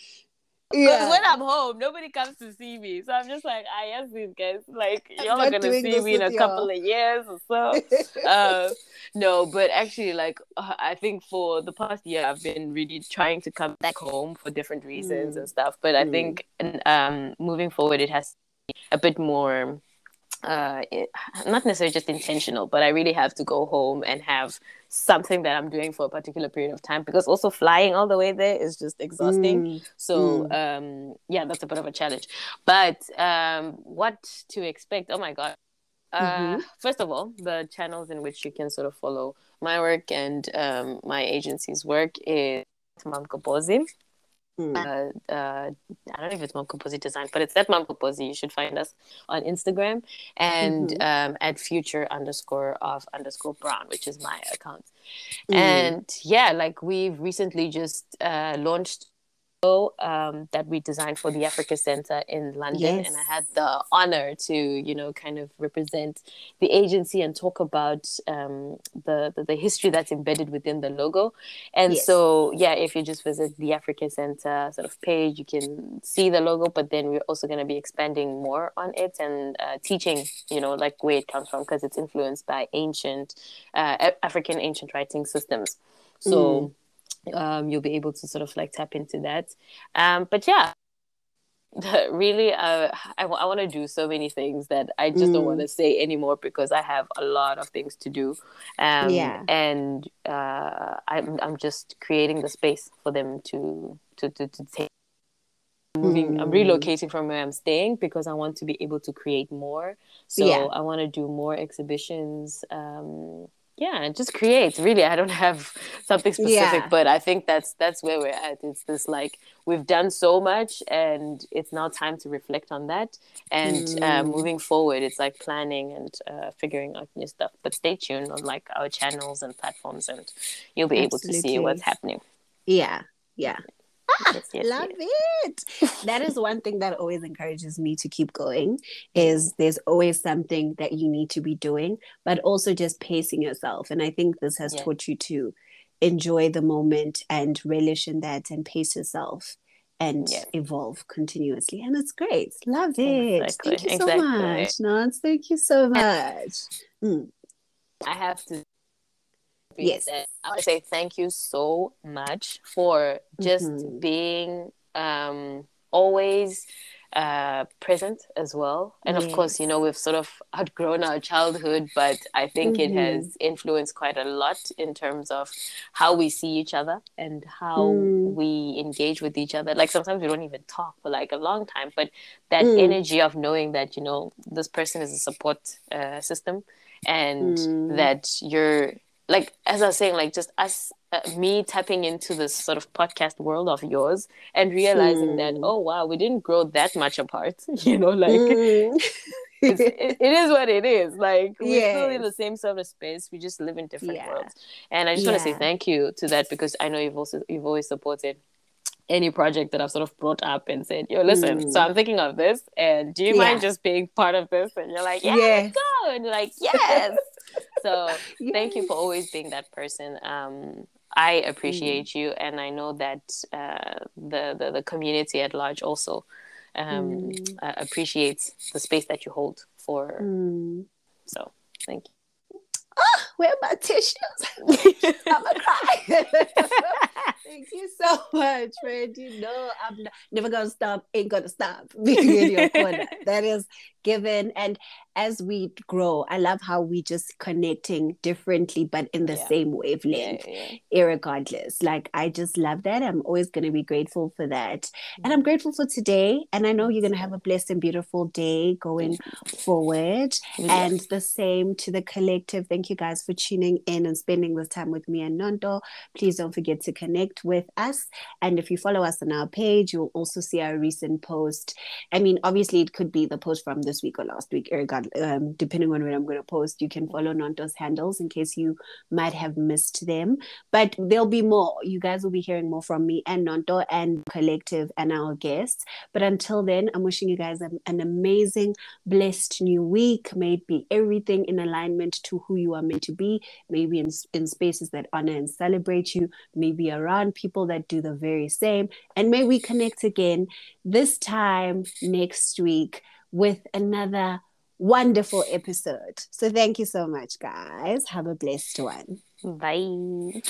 B: Yeah. when I'm home, nobody comes to see me. So I'm just like, I yes, these guys, like y'all are gonna see me in a y'all. couple of years or so. uh, no, but actually, like uh, I think for the past year, I've been really trying to come back home for different reasons mm. and stuff. But I mm. think um, moving forward, it has a bit more uh, it, not necessarily just intentional, but I really have to go home and have something that I'm doing for a particular period of time because also flying all the way there is just exhausting. Mm. So mm. Um, yeah, that's a bit of a challenge. But um, what to expect? Oh my god! Uh, mm-hmm. First of all, the channels in which you can sort of follow my work and um, my agency's work is Goboza. Mm. Uh, uh, I don't know if it's Mam'Goboza Design, but it's that Mom Composite. You should find us on Instagram and mm-hmm. um, at future underscore of underscore brown, which is my account. Mm. And yeah, like we've recently just uh, launched um, that we designed for the Africa Center in London, yes. and I had the honor to, you know, kind of represent the agency and talk about um, the, the, the history that's embedded within the logo. And yes. so, yeah, if you just visit the Africa Center sort of page, you can see the logo. But then we're also going to be expanding more on it and uh, teaching, you know, like where it comes from because it's influenced by ancient uh, African ancient writing systems. So. Mm um, you'll be able to sort of like tap into that. Um, but yeah, really, uh, I, I want to do so many things that I just mm. don't want to say anymore because I have a lot of things to do. Um, yeah. And uh, I'm, I'm just creating the space for them to, to, to, to take. Moving, mm. I'm relocating from where I'm staying because I want to be able to create more. So yeah. I want to do more exhibitions, um, yeah and just create really. I don't have something specific yeah. but i think that's that's where we're at. It's this like we've done so much and it's now time to reflect on that. And uh, mm. uh, moving forward it's like planning and uh, figuring out new stuff. But stay tuned on like our channels and platforms and you'll be Absolutely. able to see what's happening.
A: Yeah. Yeah yes, yes, love yes. it that is one thing that always encourages me to keep going is there's always something that you need to be doing but also just pacing yourself and i think this has taught you to enjoy the moment and relish in that and pace yourself and evolve continuously and it's great love it exactly. thank you so exactly. much Nance. thank you so much mm.
B: i have to yes. I want to say thank you so much for just mm-hmm. being um, always uh, present as well. And yes. of course, you know, we've sort of outgrown our childhood, but I think mm-hmm. it has influenced quite a lot in terms of how we see each other and how mm. we engage with each other. Like sometimes we don't even talk for like a long time, but that mm. energy of knowing that, you know, this person is a support uh, system and mm. that you're like as I was saying, like just us, uh, me tapping into this sort of podcast world of yours and realizing mm. that hmm. oh wow, we didn't grow that much apart. You know, like mm. it, it is what it is. Like we're yes. still in the same sort of space. We just live in different yeah. worlds. And I just yeah. want to say thank you to that because I know you've also you've always supported any project that I've sort of brought up and said, yo, listen, mm. so I'm thinking of this, and do you yeah. mind just being part of this? And you're like, yeah, yes. go. And you're like, yes. So thank you for always being that person. Um, I appreciate mm. you, and I know that uh, the, the, the community at large also um, mm. uh, appreciates the space that you hold for. Mm. So thank you
A: oh, where are my tissues? I'm gonna cry. Thank you so much, friend. You know I'm not, never gonna stop, ain't gonna stop being in your corner. that is given. And as we grow, I love how we just connecting differently, but in the yeah. same wavelength, yeah, yeah. regardless. Like I just love that. I'm always gonna be grateful for that. Mm-hmm. And I'm grateful for today. And I know you're gonna have a blessed and beautiful day going forward. And the same to the collective. Thank you guys for tuning in and spending this time with me and Nonto. Please don't forget to connect with us. And if you follow us on our page, you'll also see our recent post. I mean, obviously it could be the post from this week or last week, um, depending on when I'm going to post. You can follow Nonto's handles in case you might have missed them. But there'll be more. You guys will be hearing more from me and Nonto and Collective and our guests. But until then, I'm wishing you guys an amazing, blessed new week. May it be everything in alignment to who you are meant to be. Maybe in, in spaces that honor and celebrate you. Maybe around people that do the very same. And may we connect again this time next week with another wonderful episode. So thank you so much, guys. Have a blessed one.
B: Bye.